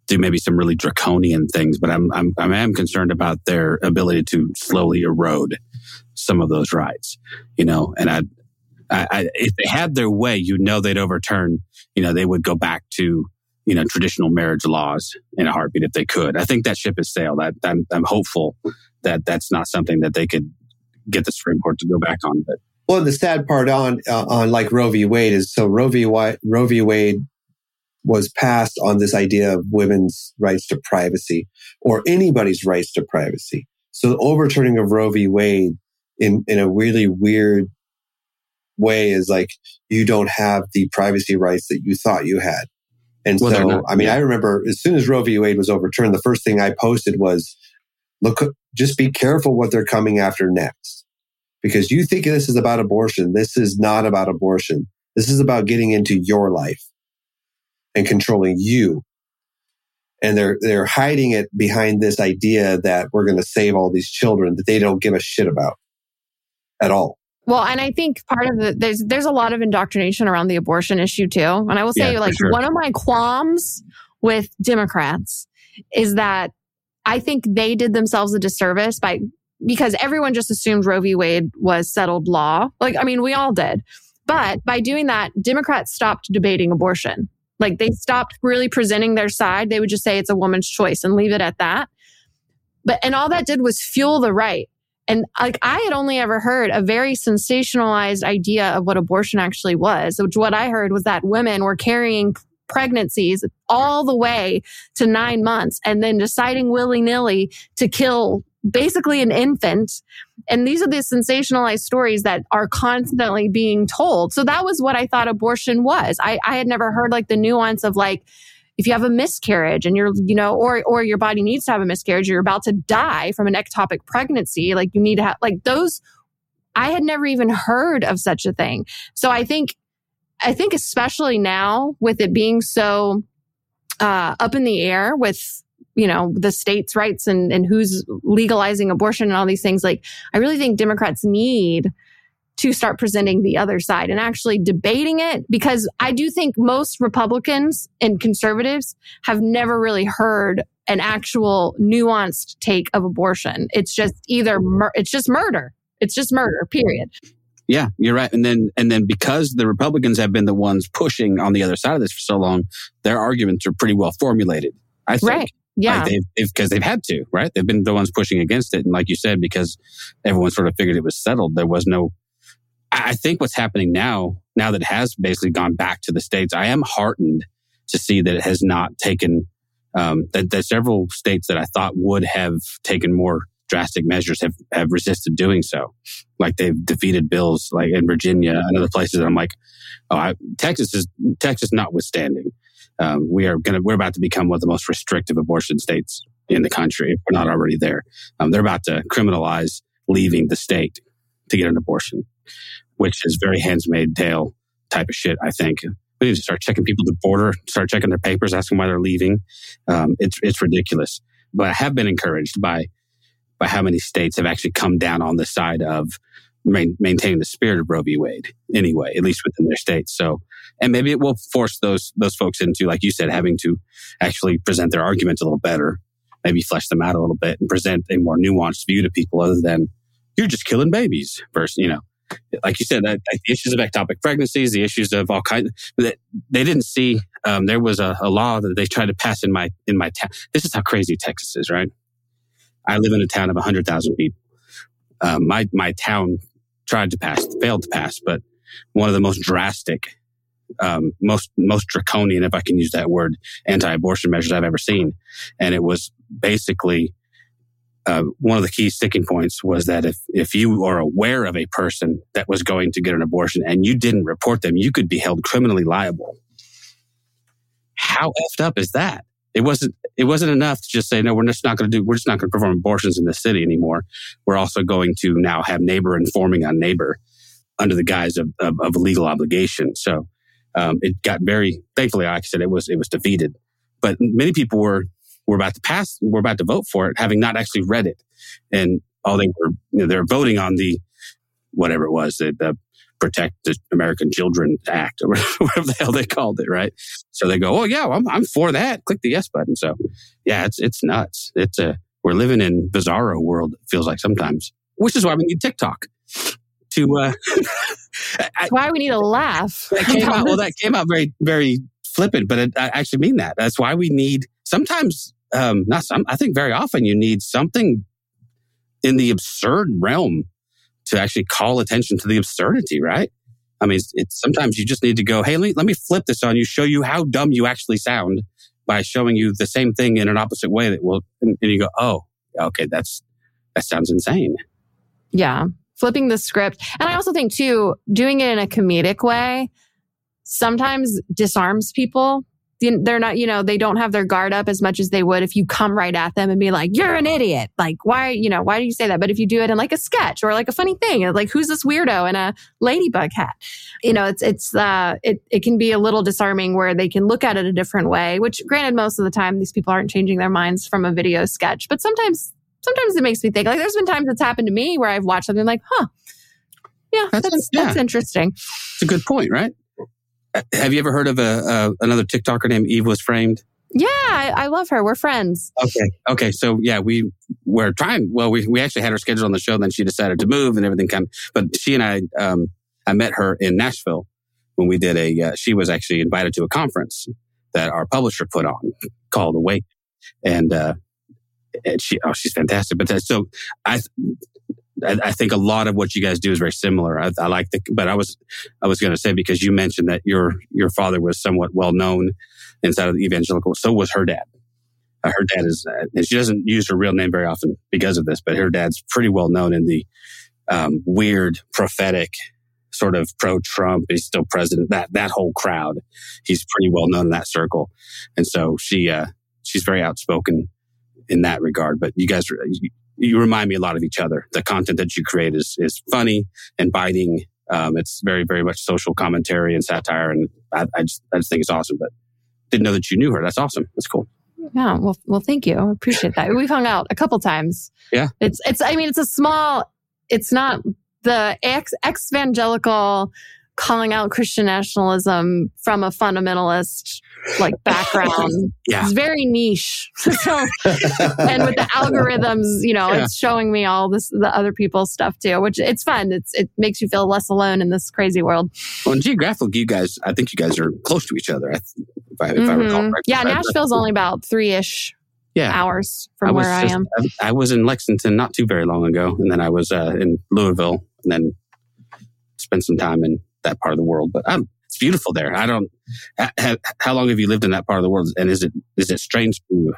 do maybe some really draconian things, but I'm, I'm, I am concerned about their ability to slowly erode some of those rights, you know, and I, I, I, if they had their way, you know, they'd overturn, you know, they would go back to, you know, traditional marriage laws in a heartbeat if they could. I think that ship has sailed. I, I'm, I'm hopeful that that's not something that they could get the Supreme Court to go back on. But well, the sad part on uh, on like Roe v. Wade is so Roe v. Wade, Roe v. Wade was passed on this idea of women's rights to privacy or anybody's rights to privacy. So overturning of Roe v. Wade in, in a really weird way is like you don't have the privacy rights that you thought you had. And well, so, not, I mean, yeah. I remember as soon as Roe v. Wade was overturned, the first thing I posted was, look, just be careful what they're coming after next. Because you think this is about abortion. This is not about abortion. This is about getting into your life and controlling you. And they're, they're hiding it behind this idea that we're going to save all these children that they don't give a shit about at all. Well, and I think part of the there's there's a lot of indoctrination around the abortion issue too. And I will say, yeah, like sure. one of my qualms with Democrats is that I think they did themselves a disservice by because everyone just assumed Roe v. Wade was settled law. Like, I mean, we all did. But by doing that, Democrats stopped debating abortion. Like they stopped really presenting their side. They would just say it's a woman's choice and leave it at that. But, and all that did was fuel the right. And like I had only ever heard a very sensationalized idea of what abortion actually was, which what I heard was that women were carrying pregnancies all the way to nine months and then deciding willy nilly to kill basically an infant. And these are the sensationalized stories that are constantly being told. So that was what I thought abortion was. I, I had never heard like the nuance of like, if you have a miscarriage and you're, you know, or, or your body needs to have a miscarriage, you're about to die from an ectopic pregnancy, like you need to have, like those, I had never even heard of such a thing. So I think, I think especially now with it being so, uh, up in the air with you know, the states' rights and, and who's legalizing abortion and all these things. Like, I really think Democrats need to start presenting the other side and actually debating it because I do think most Republicans and conservatives have never really heard an actual nuanced take of abortion. It's just either, mur- it's just murder. It's just murder, period. Yeah, you're right. And then, and then because the Republicans have been the ones pushing on the other side of this for so long, their arguments are pretty well formulated. I think. Right. Yeah. Like they've, because they've, they've had to, right? They've been the ones pushing against it. And like you said, because everyone sort of figured it was settled, there was no, I think what's happening now, now that it has basically gone back to the states, I am heartened to see that it has not taken, um, that, that several states that I thought would have taken more drastic measures have, have resisted doing so. Like they've defeated bills like in Virginia and other places. I'm like, oh, I, Texas is, Texas notwithstanding um, we are going to we're about to become one of the most restrictive abortion states in the country if we're not already there. Um, they're about to criminalize leaving the state to get an abortion, which is very handmaid's tale type of shit. I think we need to start checking people at the border, start checking their papers, asking why they're leaving. Um, it's it's ridiculous. But I have been encouraged by by how many states have actually come down on the side of main, maintaining the spirit of Roe v. Wade anyway, at least within their states. So, and maybe it will force those those folks into, like you said, having to actually present their arguments a little better, maybe flesh them out a little bit, and present a more nuanced view to people, other than you're just killing babies. Versus, you know, like you said, that, the issues of ectopic pregnancies, the issues of all kinds that they didn't see. Um, there was a, a law that they tried to pass in my in my town. This is how crazy Texas is, right? I live in a town of 100,000 people. Um, my my town tried to pass, failed to pass, but one of the most drastic, um, most most draconian, if I can use that word, anti-abortion measures I've ever seen, and it was basically uh, one of the key sticking points was that if if you are aware of a person that was going to get an abortion and you didn't report them, you could be held criminally liable. How effed up is that? It wasn't it wasn't enough to just say no we're just not going to do we're just not going to perform abortions in the city anymore. We're also going to now have neighbor informing on neighbor under the guise of, of, of legal obligation. So um, it got very thankfully like i said it was it was defeated. But many people were were about to pass, were about to vote for it, having not actually read it, and all they were you know, they're voting on the whatever it was, the, the Protect the American Children Act or whatever the hell they called it, right? So they go, oh yeah, I'm I'm for that. Click the yes button. So yeah, it's it's nuts. It's a we're living in bizarro world. It feels like sometimes, which is why we need TikTok to. Uh, That's why we need a laugh. that came out, well, that came out very, very flippant, but it, I actually mean that. That's why we need sometimes, um, not some, I think very often you need something in the absurd realm to actually call attention to the absurdity, right? I mean, it's, it's sometimes you just need to go, Hey, let me, let me flip this on you, show you how dumb you actually sound by showing you the same thing in an opposite way that will, and, and you go, Oh, okay, that's, that sounds insane. Yeah. Flipping the script. And I also think too, doing it in a comedic way sometimes disarms people. They're not, you know, they don't have their guard up as much as they would if you come right at them and be like, you're an idiot. Like, why, you know, why do you say that? But if you do it in like a sketch or like a funny thing, like, who's this weirdo in a ladybug hat? You know, it's, it's, uh, it, it can be a little disarming where they can look at it a different way, which granted, most of the time, these people aren't changing their minds from a video sketch, but sometimes, sometimes it makes me think like there's been times it's happened to me where I've watched something like, huh, yeah, That's- that's, yeah. that's interesting. It's a good point, right? Uh, Have you ever heard of a, uh, another TikToker named Eve was framed? Yeah, I, I love her. We're friends. Okay. Okay. So yeah, we were trying. Well, we we actually had her scheduled on the show. Then she decided to move and everything. Kind. Of, but she and I, um, I met her in Nashville when we did a. Uh, she was actually invited to a conference that our publisher put on called Awake, and uh, and she oh she's fantastic. But that, so I. I I think a lot of what you guys do is very similar. I, I like the, but I was, I was going to say because you mentioned that your your father was somewhat well known inside of the evangelical. So was her dad. Uh, her dad is, uh, and she doesn't use her real name very often because of this, but her dad's pretty well known in the um, weird prophetic sort of pro-Trump. He's still president. That that whole crowd, he's pretty well known in that circle, and so she uh, she's very outspoken in that regard. But you guys, are- you, remind me a lot of each other. The content that you create is is funny and biting. Um, it's very very much social commentary and satire, and I, I just I just think it's awesome. But didn't know that you knew her. That's awesome. That's cool. Yeah. Well, well, thank you. I appreciate that. We've hung out a couple times. Yeah. It's, it's, I mean, it's a small, it's not the ex evangelical calling out Christian nationalism from a fundamentalist like background. Yeah. It's very niche. so, and with the algorithms, you know, Yeah. it's showing me all this, the other people's stuff too, which it's fun. It's, it makes you feel less alone in this crazy world. Well, and geographically, you guys, I think you guys are close to each other. I If I, if I recall Mhm. correctly. Yeah. I- Nashville's only about three ish yeah. hours from was where I am. I, I was in Lexington not too very long ago, and then I was uh, in Louisville, and then spent some time in that part of the world. But um, it's beautiful there. I don't. ha- how long have you lived in that part of the world? And is it is it strange to you?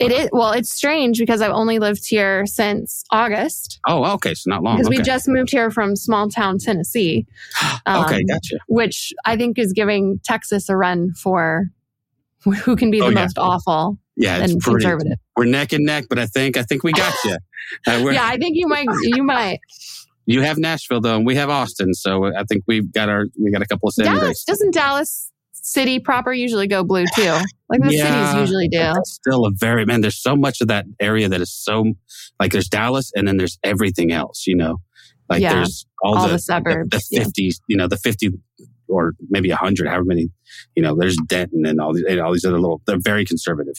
It is well, it's strange because I've only lived here since August Oh, okay, so not long. because Okay, we just moved here from small town Tennessee, um, okay, gotcha. which I think is giving Texas a run for who can be the Oh, yeah. most awful Yeah, it's and pretty. conservative. We're neck and neck, but I think I think we got you. Uh, Yeah, I think you might. You might. You have Nashville though, and we have Austin, so I think we've got our we got a couple of cities. Dallas doesn't Dallas city proper usually go blue too? Like the Yeah. cities usually do. That's still a very man. There's so much of that area that is so like there's Dallas, and then there's everything else. You know, like Yeah. there's all, All the, the suburbs, the yeah. fifty, you know, the fifty or maybe a hundred, however many. You know, there's Denton and all these and all these other little. They're very conservative.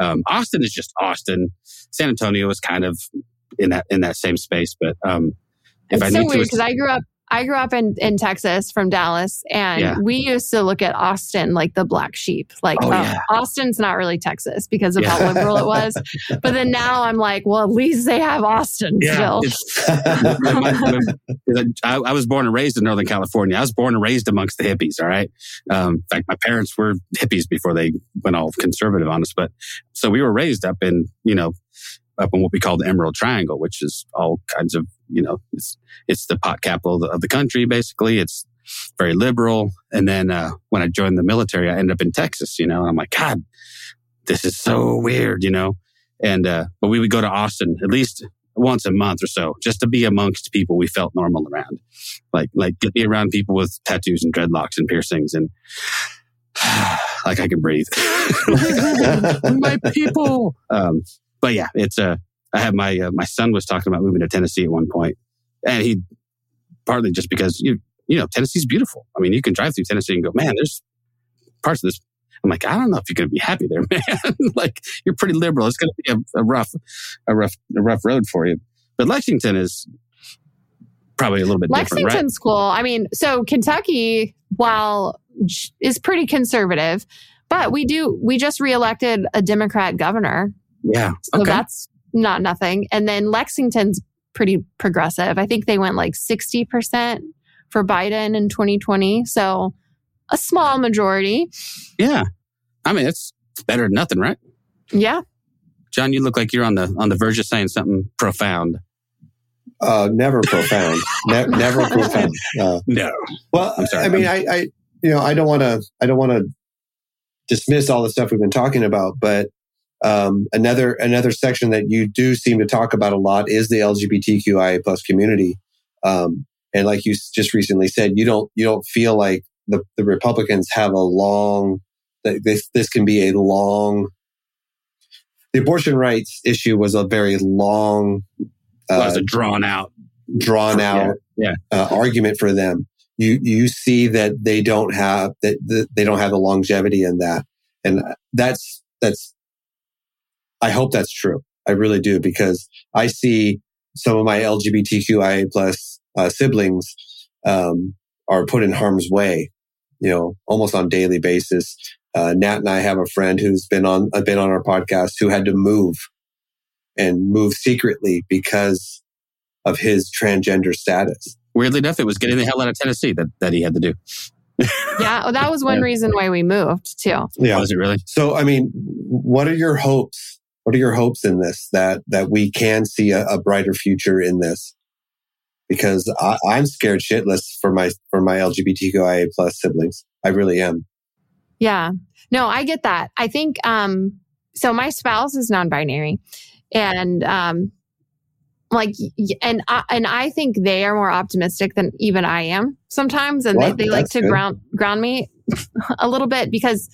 Um, Austin is just Austin. San Antonio is kind of in that in that same space, but um, if It's so weird because I grew up. I grew up in, in Texas from Dallas, and Yeah. we used to look at Austin like the black sheep. Like, Oh, oh, yeah. Austin's not really Texas because of Yeah. how liberal it was. But then now I'm like, well, at least they have Austin still. my- my- my- I, I was born and raised in Northern California. I was born and raised amongst the hippies. All right. Um, in fact, my parents were hippies before they went all conservative on us. But so we were raised up in, you know, up in what we call the Emerald Triangle, which is all kinds of, you know, it's, it's the pot capital of the, country, basically. It's very liberal. And then, uh, when I joined the military, I ended up in Texas, you know, and I'm like, God, this is so weird, you know? And, uh, but we would go to Austin at least once a month or so just to be amongst people we felt normal around. Like, like get me around people with tattoos and dreadlocks and piercings. And like I can breathe. my people. Um, but yeah, it's a. I have my uh, my son was talking about moving to Tennessee at one point, and he partly just because you you know Tennessee's beautiful. I mean, you can drive through Tennessee and go, man, there's parts of this. I'm like, I don't know if you're going to be happy there, man. like, you're pretty liberal. It's going to be a, a rough, a rough, a rough road for you. But Lexington is probably a little bit Lexington's different, right? cool. I mean, so Kentucky, while is pretty conservative, but we do we just reelected a Democrat governor. Yeah. So okay. that's not nothing. And then Lexington's pretty progressive. I think they went like 60% for Biden in 2020. So a small majority. Yeah. I mean, it's, it's better than nothing, right? Yeah. John, you look like you're on the on the verge of saying something profound. Uh, never profound. ne- never profound. Uh, no. Well, I'm sorry. I mean, I, I, you know, I don't want to, I don't want to dismiss all the stuff we've been talking about, but um, another another section that you do seem to talk about a lot is the LGBTQIA plus community, um, and like you just recently said, you don't you don't feel like the, the Republicans have a long this this can be a long the abortion rights issue was a very long uh, was a drawn out. drawn out yeah, yeah. Uh, argument for them. You you see that they don't have that, that they don't have the longevity in that. And that's that's I hope that's true. I really do because I see some of my LGBTQIA plus uh, siblings um, are put in harm's way, you know, almost on daily basis. Uh, Nat and I have a friend who's been on uh, been on our podcast who had to move and move secretly because of his transgender status. Weirdly enough, it was getting the hell out of Tennessee that, that he had to do. yeah, well, that was one yeah. reason why we moved too. Yeah, was it really? So, I mean, what are your hopes what are your hopes in this that that we can see a, a brighter future in this? Because I, I'm scared shitless for my for my LGBTQIA plus siblings. I really am. Yeah. No, I get that. I think um so my spouse is non-binary and um like and I, and I think they are more optimistic than even I am sometimes and they, they like to good. ground ground me a little bit because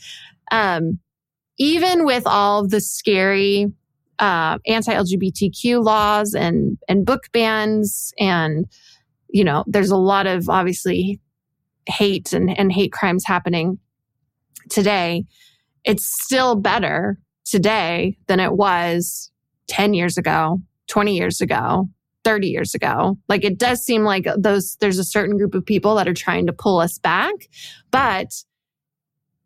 um even with all the scary uh, anti-LGBTQ laws and and book bans, and you know, there's a lot of obviously hate and, and hate crimes happening today. It's still better today than it was 10 years ago, 20 years ago, 30 years ago. Like it does seem like those, there's a certain group of people that are trying to pull us back, but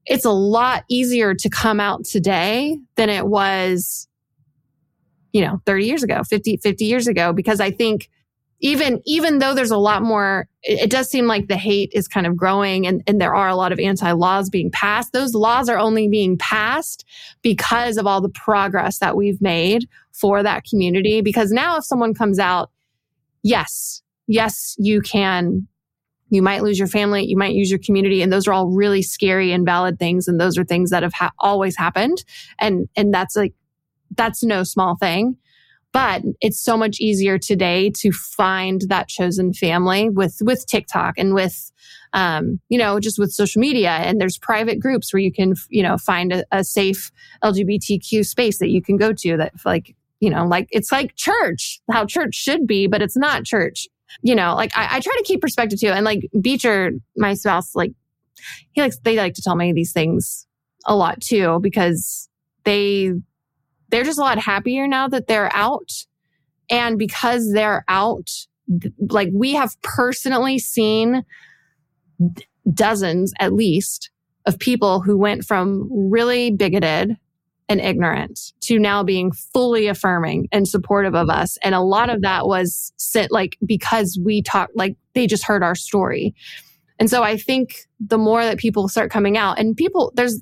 it's a lot easier to come out today than it was, you know, 30 years ago, 50, 50 years ago, because I think even, even though there's a lot more, it, does seem like the hate is kind of growing and, and there are a lot of anti laws being passed. Those laws are only being passed because of all the progress that we've made for that community. Because now if someone comes out, yes, yes, you can you might lose your family, you might use your community, and those are all really scary and valid things. And those are things that have ha- always happened, and and that's like that's no small thing. But it's so much easier today to find that chosen family with with TikTok and with um, you know, just with social media. And there's private groups where you can, you know, find a, a safe LGBTQ space that you can go to that like, you know, like it's like church, how church should be, but it's not church you know, like I, I try to keep perspective too. And like Beecher, my spouse, like he likes, they like to tell me these things a lot too, because they, they're just a lot happier now that they're out. And because they're out, like we have personally seen dozens at least of people who went from really bigoted and ignorant to now being fully affirming and supportive of us. And a lot of that was sit like because we talked, like they just heard our story. And so I think the more that people start coming out and people, there's,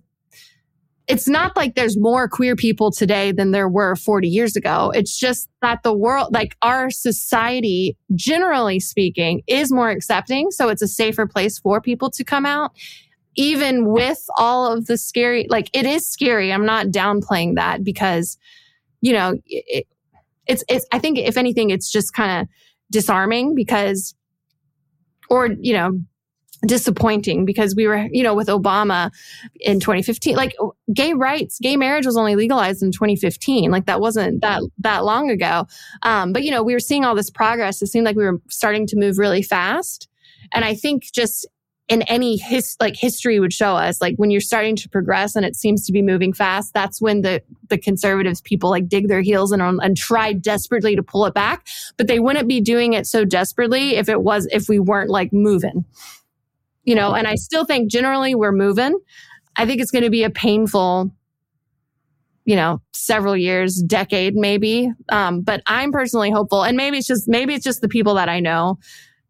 it's not like there's more queer people today than there were 40 years ago. It's just that the world, like our society, generally speaking, is more accepting. So it's a safer place for people to come out even with all of the scary, like it is scary. I'm not downplaying that because, you know, it, it's, it's, I think if anything, it's just kind of disarming because, or, you know, disappointing because we were, you know, with Obama in 2015, like gay rights, gay marriage was only legalized in 2015. Like that wasn't that, that long ago. Um, but, you know, we were seeing all this progress. It seemed like we were starting to move really fast. And I think just in any his like history would show us like when you're starting to progress and it seems to be moving fast that's when the the conservatives people like dig their heels in and try desperately to pull it back but they wouldn't be doing it so desperately if it was if we weren't like moving you know, and I still think generally we're moving. I think it's going to be a painful, you know, several years, decade maybe. Um, but I'm personally hopeful, and maybe it's just maybe it's just the people that I know,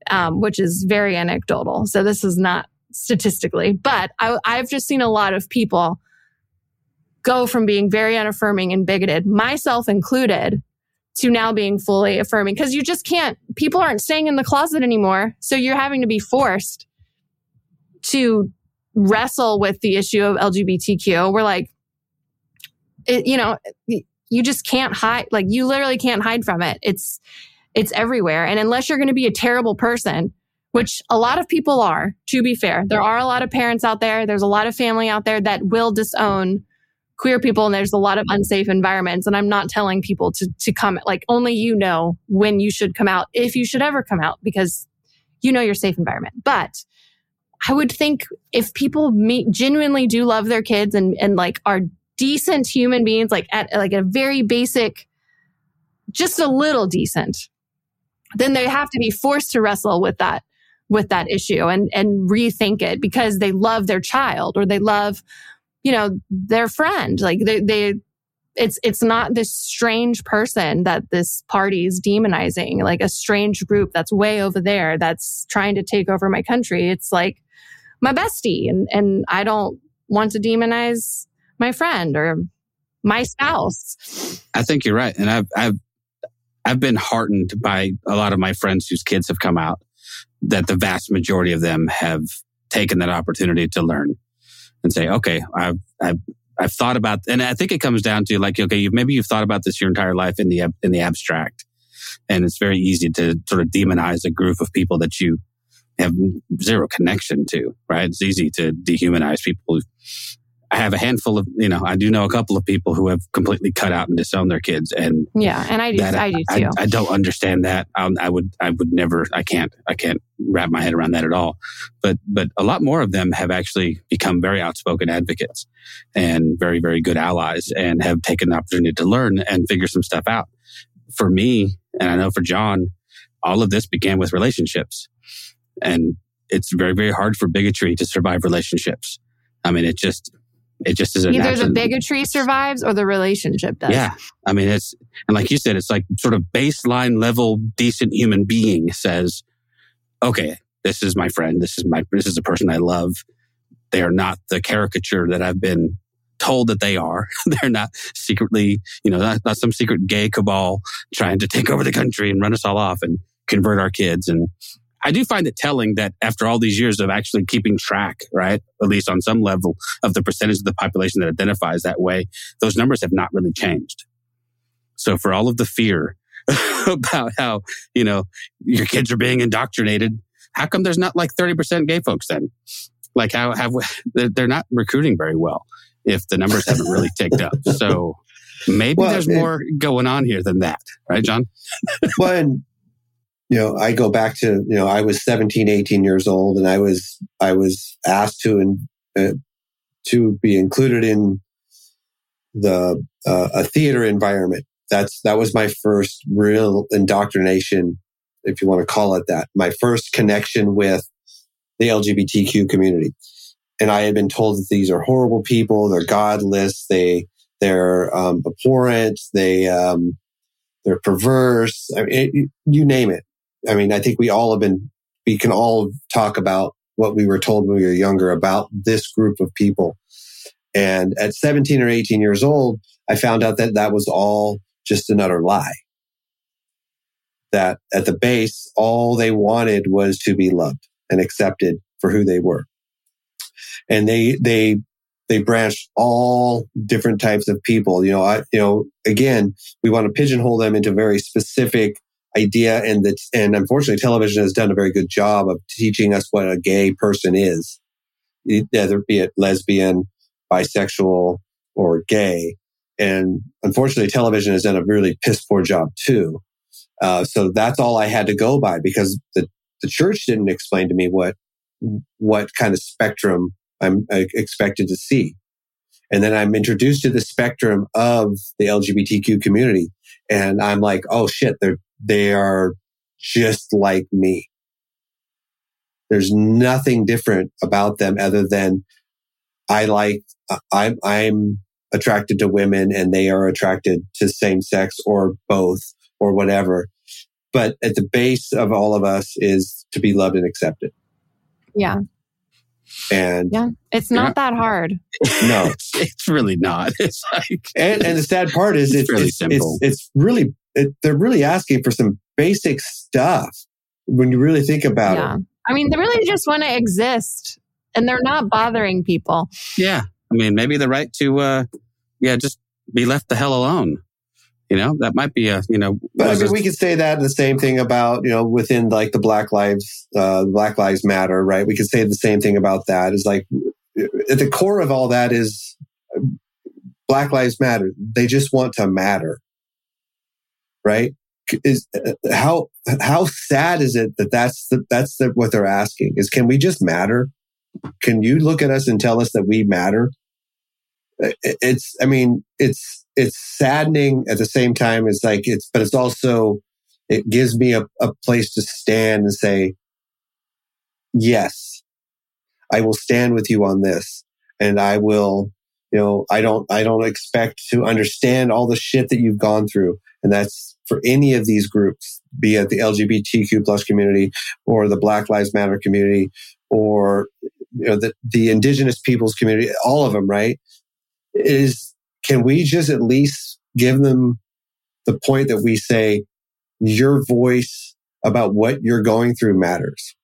um, which is very anecdotal. So this is not statistically, but I, I've just seen a lot of people go from being very unaffirming and bigoted, myself included, to now being fully affirming because you just can't. People aren't staying in the closet anymore, so you're having to be forced to wrestle with the issue of LGBTQ. We're like, it, you know, you just can't hide, like, you literally can't hide from it. It's, it's everywhere. And unless you're going to be a terrible person, which a lot of people are, to be fair, there are a lot of parents out there, there's a lot of family out there that will disown queer people and there's a lot of unsafe environments and i'm not telling people to to come like only you know when you should come out if you should ever come out because you know your safe environment but I would think if people meet, genuinely do love their kids and, and like are decent human beings, like at like a very basic, just a little decent, then they have to be forced to wrestle with that, with that issue and, and rethink it because they love their child or they love, you know, their friend. Like they, they, it's it's not this strange person that this party is demonizing like a strange group that's way over there that's trying to take over my country it's like my bestie and, and I don't want to demonize my friend or my spouse. I think you're right. And I've, I've, I've been heartened by a lot of my friends whose kids have come out that the vast majority of them have taken that opportunity to learn and say, okay, I've, I've, I've thought about, and I think it comes down to like, okay, you, maybe you've thought about this your entire life in the, in the abstract. And it's very easy to sort of demonize a group of people that you have zero connection to, right? It's easy to dehumanize people. I have a handful of, you know, I do know a couple of people who have completely cut out and disowned their kids, and yeah, and I do, that, I do too. I, I don't understand that. Um, I would, I would never, I can't, I can't wrap my head around that at all. But, but a lot more of them have actually become very outspoken advocates and very, very good allies, and have taken the opportunity to learn and figure some stuff out. For me, and I know for John, all of this began with relationships. And it's very, very hard for bigotry to survive relationships. I mean, it just, it just is either natural, the bigotry survives or the relationship does. Yeah. I mean, it's, and like you said, it's like sort of baseline level decent human being says, okay, this is my friend. This is my, this is a person I love. They are not the caricature that I've been told that they are. They're not secretly, you know, not, not some secret gay cabal trying to take over the country and run us all off and convert our kids. And I do find it telling that after all these years of actually keeping track, right, at least on some level of the percentage of the population that identifies that way, those numbers have not really changed. So for all of the fear about how, you know, your kids are being indoctrinated, how come there's not like 30% gay folks then? Like how have they're not recruiting very well if the numbers haven't really ticked up. So maybe well, there's more going on here than that, right, John? well, and you know, I go back to, you know, I was 17, 18 years old and I was, I was asked to, uh, to be included in the, uh, a theater environment. That's, that was my first real indoctrination, if you want to call it that. My first connection with the LGBTQ community. And I had been told that these are horrible people. They're godless. They, they're, um, abhorrent. They, um, they're perverse. I mean, it, you name it. I mean, I think we all have been, we can all talk about what we were told when we were younger about this group of people. And at 17 or 18 years old, I found out that that was all just another lie. That at the base, all they wanted was to be loved and accepted for who they were. And they, they, they branched all different types of people. You know, I, you know, again, we want to pigeonhole them into very specific idea and that, and unfortunately television has done a very good job of teaching us what a gay person is, whether be it lesbian, bisexual, or gay. And unfortunately, television has done a really piss poor job too. Uh, so that's all I had to go by because the, the church didn't explain to me what, what kind of spectrum I'm expected to see. And then I'm introduced to the spectrum of the LGBTQ community. And I'm like, oh shit, they're, they are just like me. There's nothing different about them other than I like, I'm, I'm attracted to women and they are attracted to same sex or both or whatever. But at the base of all of us is to be loved and accepted. Yeah. And yeah, it's not that hard. No, it's, it's really not. It's like, and, and the sad part is It's it's, really it's, simple. it's, it's really, it, they're really asking for some basic stuff when you really think about yeah. it. I mean, they really just want to exist and they're not bothering people. yeah. I mean, maybe the right to, uh, yeah, just be left the hell alone. You know, that might be a, you know, But I mean, a- we could say that the same thing about, you know, within like the Black Lives, uh, Black Lives Matter, right? We could say the same thing about that. Is like at the core of all that is uh, Black Lives Matter. They just want to matter, right? Is uh, how how sad is it that that's the, that's the, what they're asking is can we just matter? Can you look at us and tell us that we matter? It's I mean it's it's saddening at the same time. It's like it's but it's also it gives me a, a place to stand and say, yes, I will stand with you on this, and I will. You know, I don't, I don't expect to understand all the shit that you've gone through. And that's for any of these groups, be it the LGBTQ plus community or the Black Lives Matter community or, you know, the, the indigenous peoples community, all of them, right? Is can we just at least give them the point that we say your voice about what you're going through matters.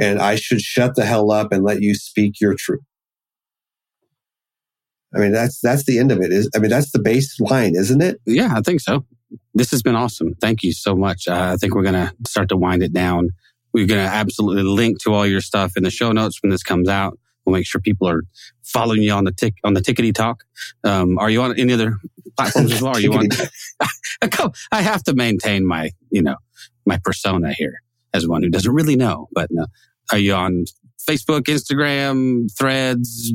And I should shut the hell up and let you speak your truth. I mean, that's, that's the end of it. Is, I mean, that's the baseline, isn't it? Yeah, I think so. This has been awesome. Thank you so much. Uh, I think we're going to start to wind it down. We're going to absolutely link to all your stuff in the show notes when this comes out. We'll make sure people are following you on the tick on the tickety talk. Um, are you on any other platforms as well? Are you on? I have to maintain my you know my persona here as one who doesn't really know. But no. are you on Facebook, Instagram, Threads?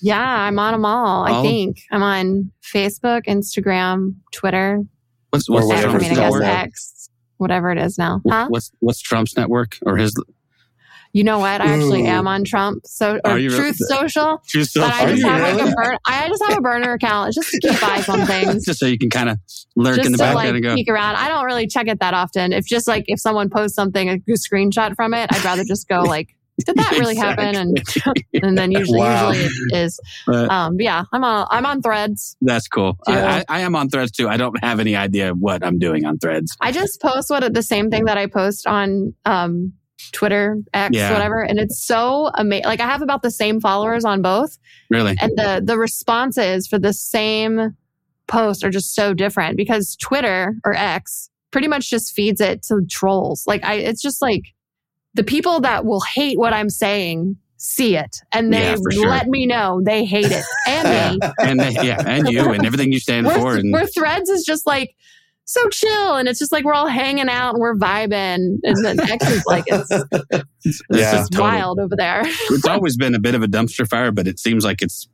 Yeah, I'm on them all. I think I'm on Facebook, Instagram, Twitter, What's Or what's X, I whatever mean, it's I guess now. X, whatever it is now. Huh? what's what's Trump's network or his? You know what? I actually Ooh. am on Trump so or Are you really? Truth Social, Truth but I just you have like a burn. I just have a burner account just to keep eyes on things. just so you can kind of lurk just in the background like and go. peek around. I don't really check it that often. If just like if someone posts something, a good screenshot from it, I'd rather just go like, did that really happen? And and then usually Wow. usually it is. Um, yeah, I'm on I'm on Threads. that's cool. I, I, I am on Threads too. I don't have any idea what I'm doing on Threads. I just post what the same thing that I post on um Twitter, X, Yeah. whatever, and it's so amazing. Like I have about the same followers on both, Really? and the the responses for the same post are just so different because Twitter or X pretty much just feeds it to trolls. Like I, it's just like the people that will hate what I'm saying see it and they Yeah, sure. let me know they hate it and me. and they, yeah, and you and everything you stand for. Where, And where Threads is just like so chill, and it's just like we're all hanging out and we're vibing, and then X is like it's, it's Yeah. just Totally. wild over there. it's always been a bit of a dumpster fire, but it seems like it's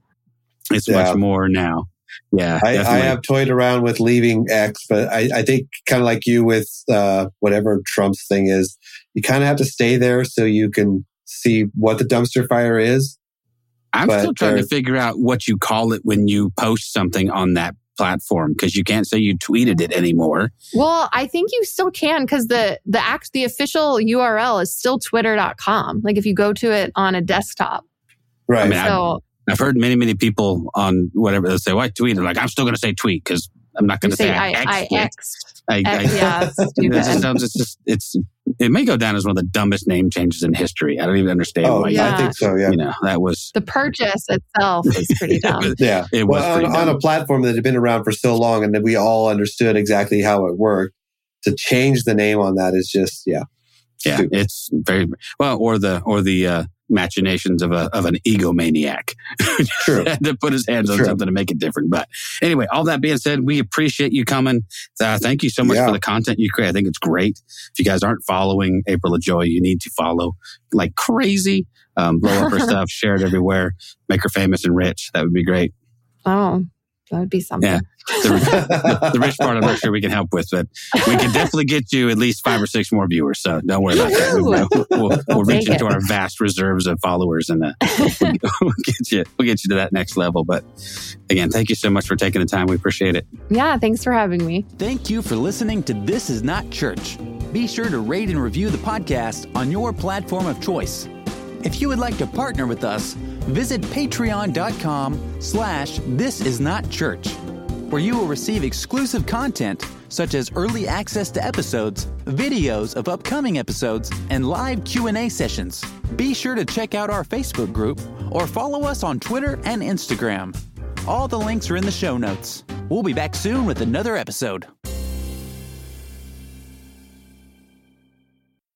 it's Yeah. much more now. Yeah, I, I have toyed around with leaving X, but I, I think kind of like you with uh, whatever Trump's thing is, you kind of have to stay there so you can see what the dumpster fire is. I'm but still trying to figure out what you call it when you post something on that platform because you can't say you tweeted it anymore. Well, I think you still can because the the act the official URL is still twitter.com. Like if you go to it on a desktop. Right. I mean, I- So I've heard many, many people on whatever they say, "Well, I tweeted." Like, I'm still going to say tweet because I'm not going to say say, I, I, I X'd it. X'd. I, X, I- yeah, it's It sounds. It's just. It's. It may go down as one of the dumbest name changes in history. I don't even understand oh, why. yeah. yeah. I think so. Yeah. You know, that was. The purchase itself is pretty dumb. Yeah. It was well, on, pretty on a platform that had been around for so long and that we all understood exactly how it worked. to change the name on that is just yeah. Yeah, Stupid. it's very well, or the or the uh, machinations of a of an egomaniac True. to put his hands on True. something to make it different. But anyway, all that being said, we appreciate you coming. Uh, thank you so much Yeah. for the content you create. I think it's great. If you guys aren't following April Ajoy, you need to follow like crazy. Um, blow up her stuff, share it everywhere, make her famous and rich. That would be great. Oh, that would be something. Yeah. The, the rich part, I'm not sure we can help with, but we can definitely get you at least five or six more viewers. So don't worry about that. We'll, we'll, we'll reach into our vast reserves of followers and uh, we'll, we'll get you we'll get you to that next level. But again, thank you so much for taking the time. We appreciate it. Yeah, thanks for having me. Thank you for listening to This Is Not Church. Be sure to rate and review the podcast on your platform of choice. If you would like to partner with us, visit patreon.com slash this is not church, where you will receive exclusive content such as early access to episodes, videos of upcoming episodes, and live Q&A sessions. Be sure to check out our Facebook group or follow us on Twitter and Instagram. All the links are in the show notes. We'll be back soon with another episode.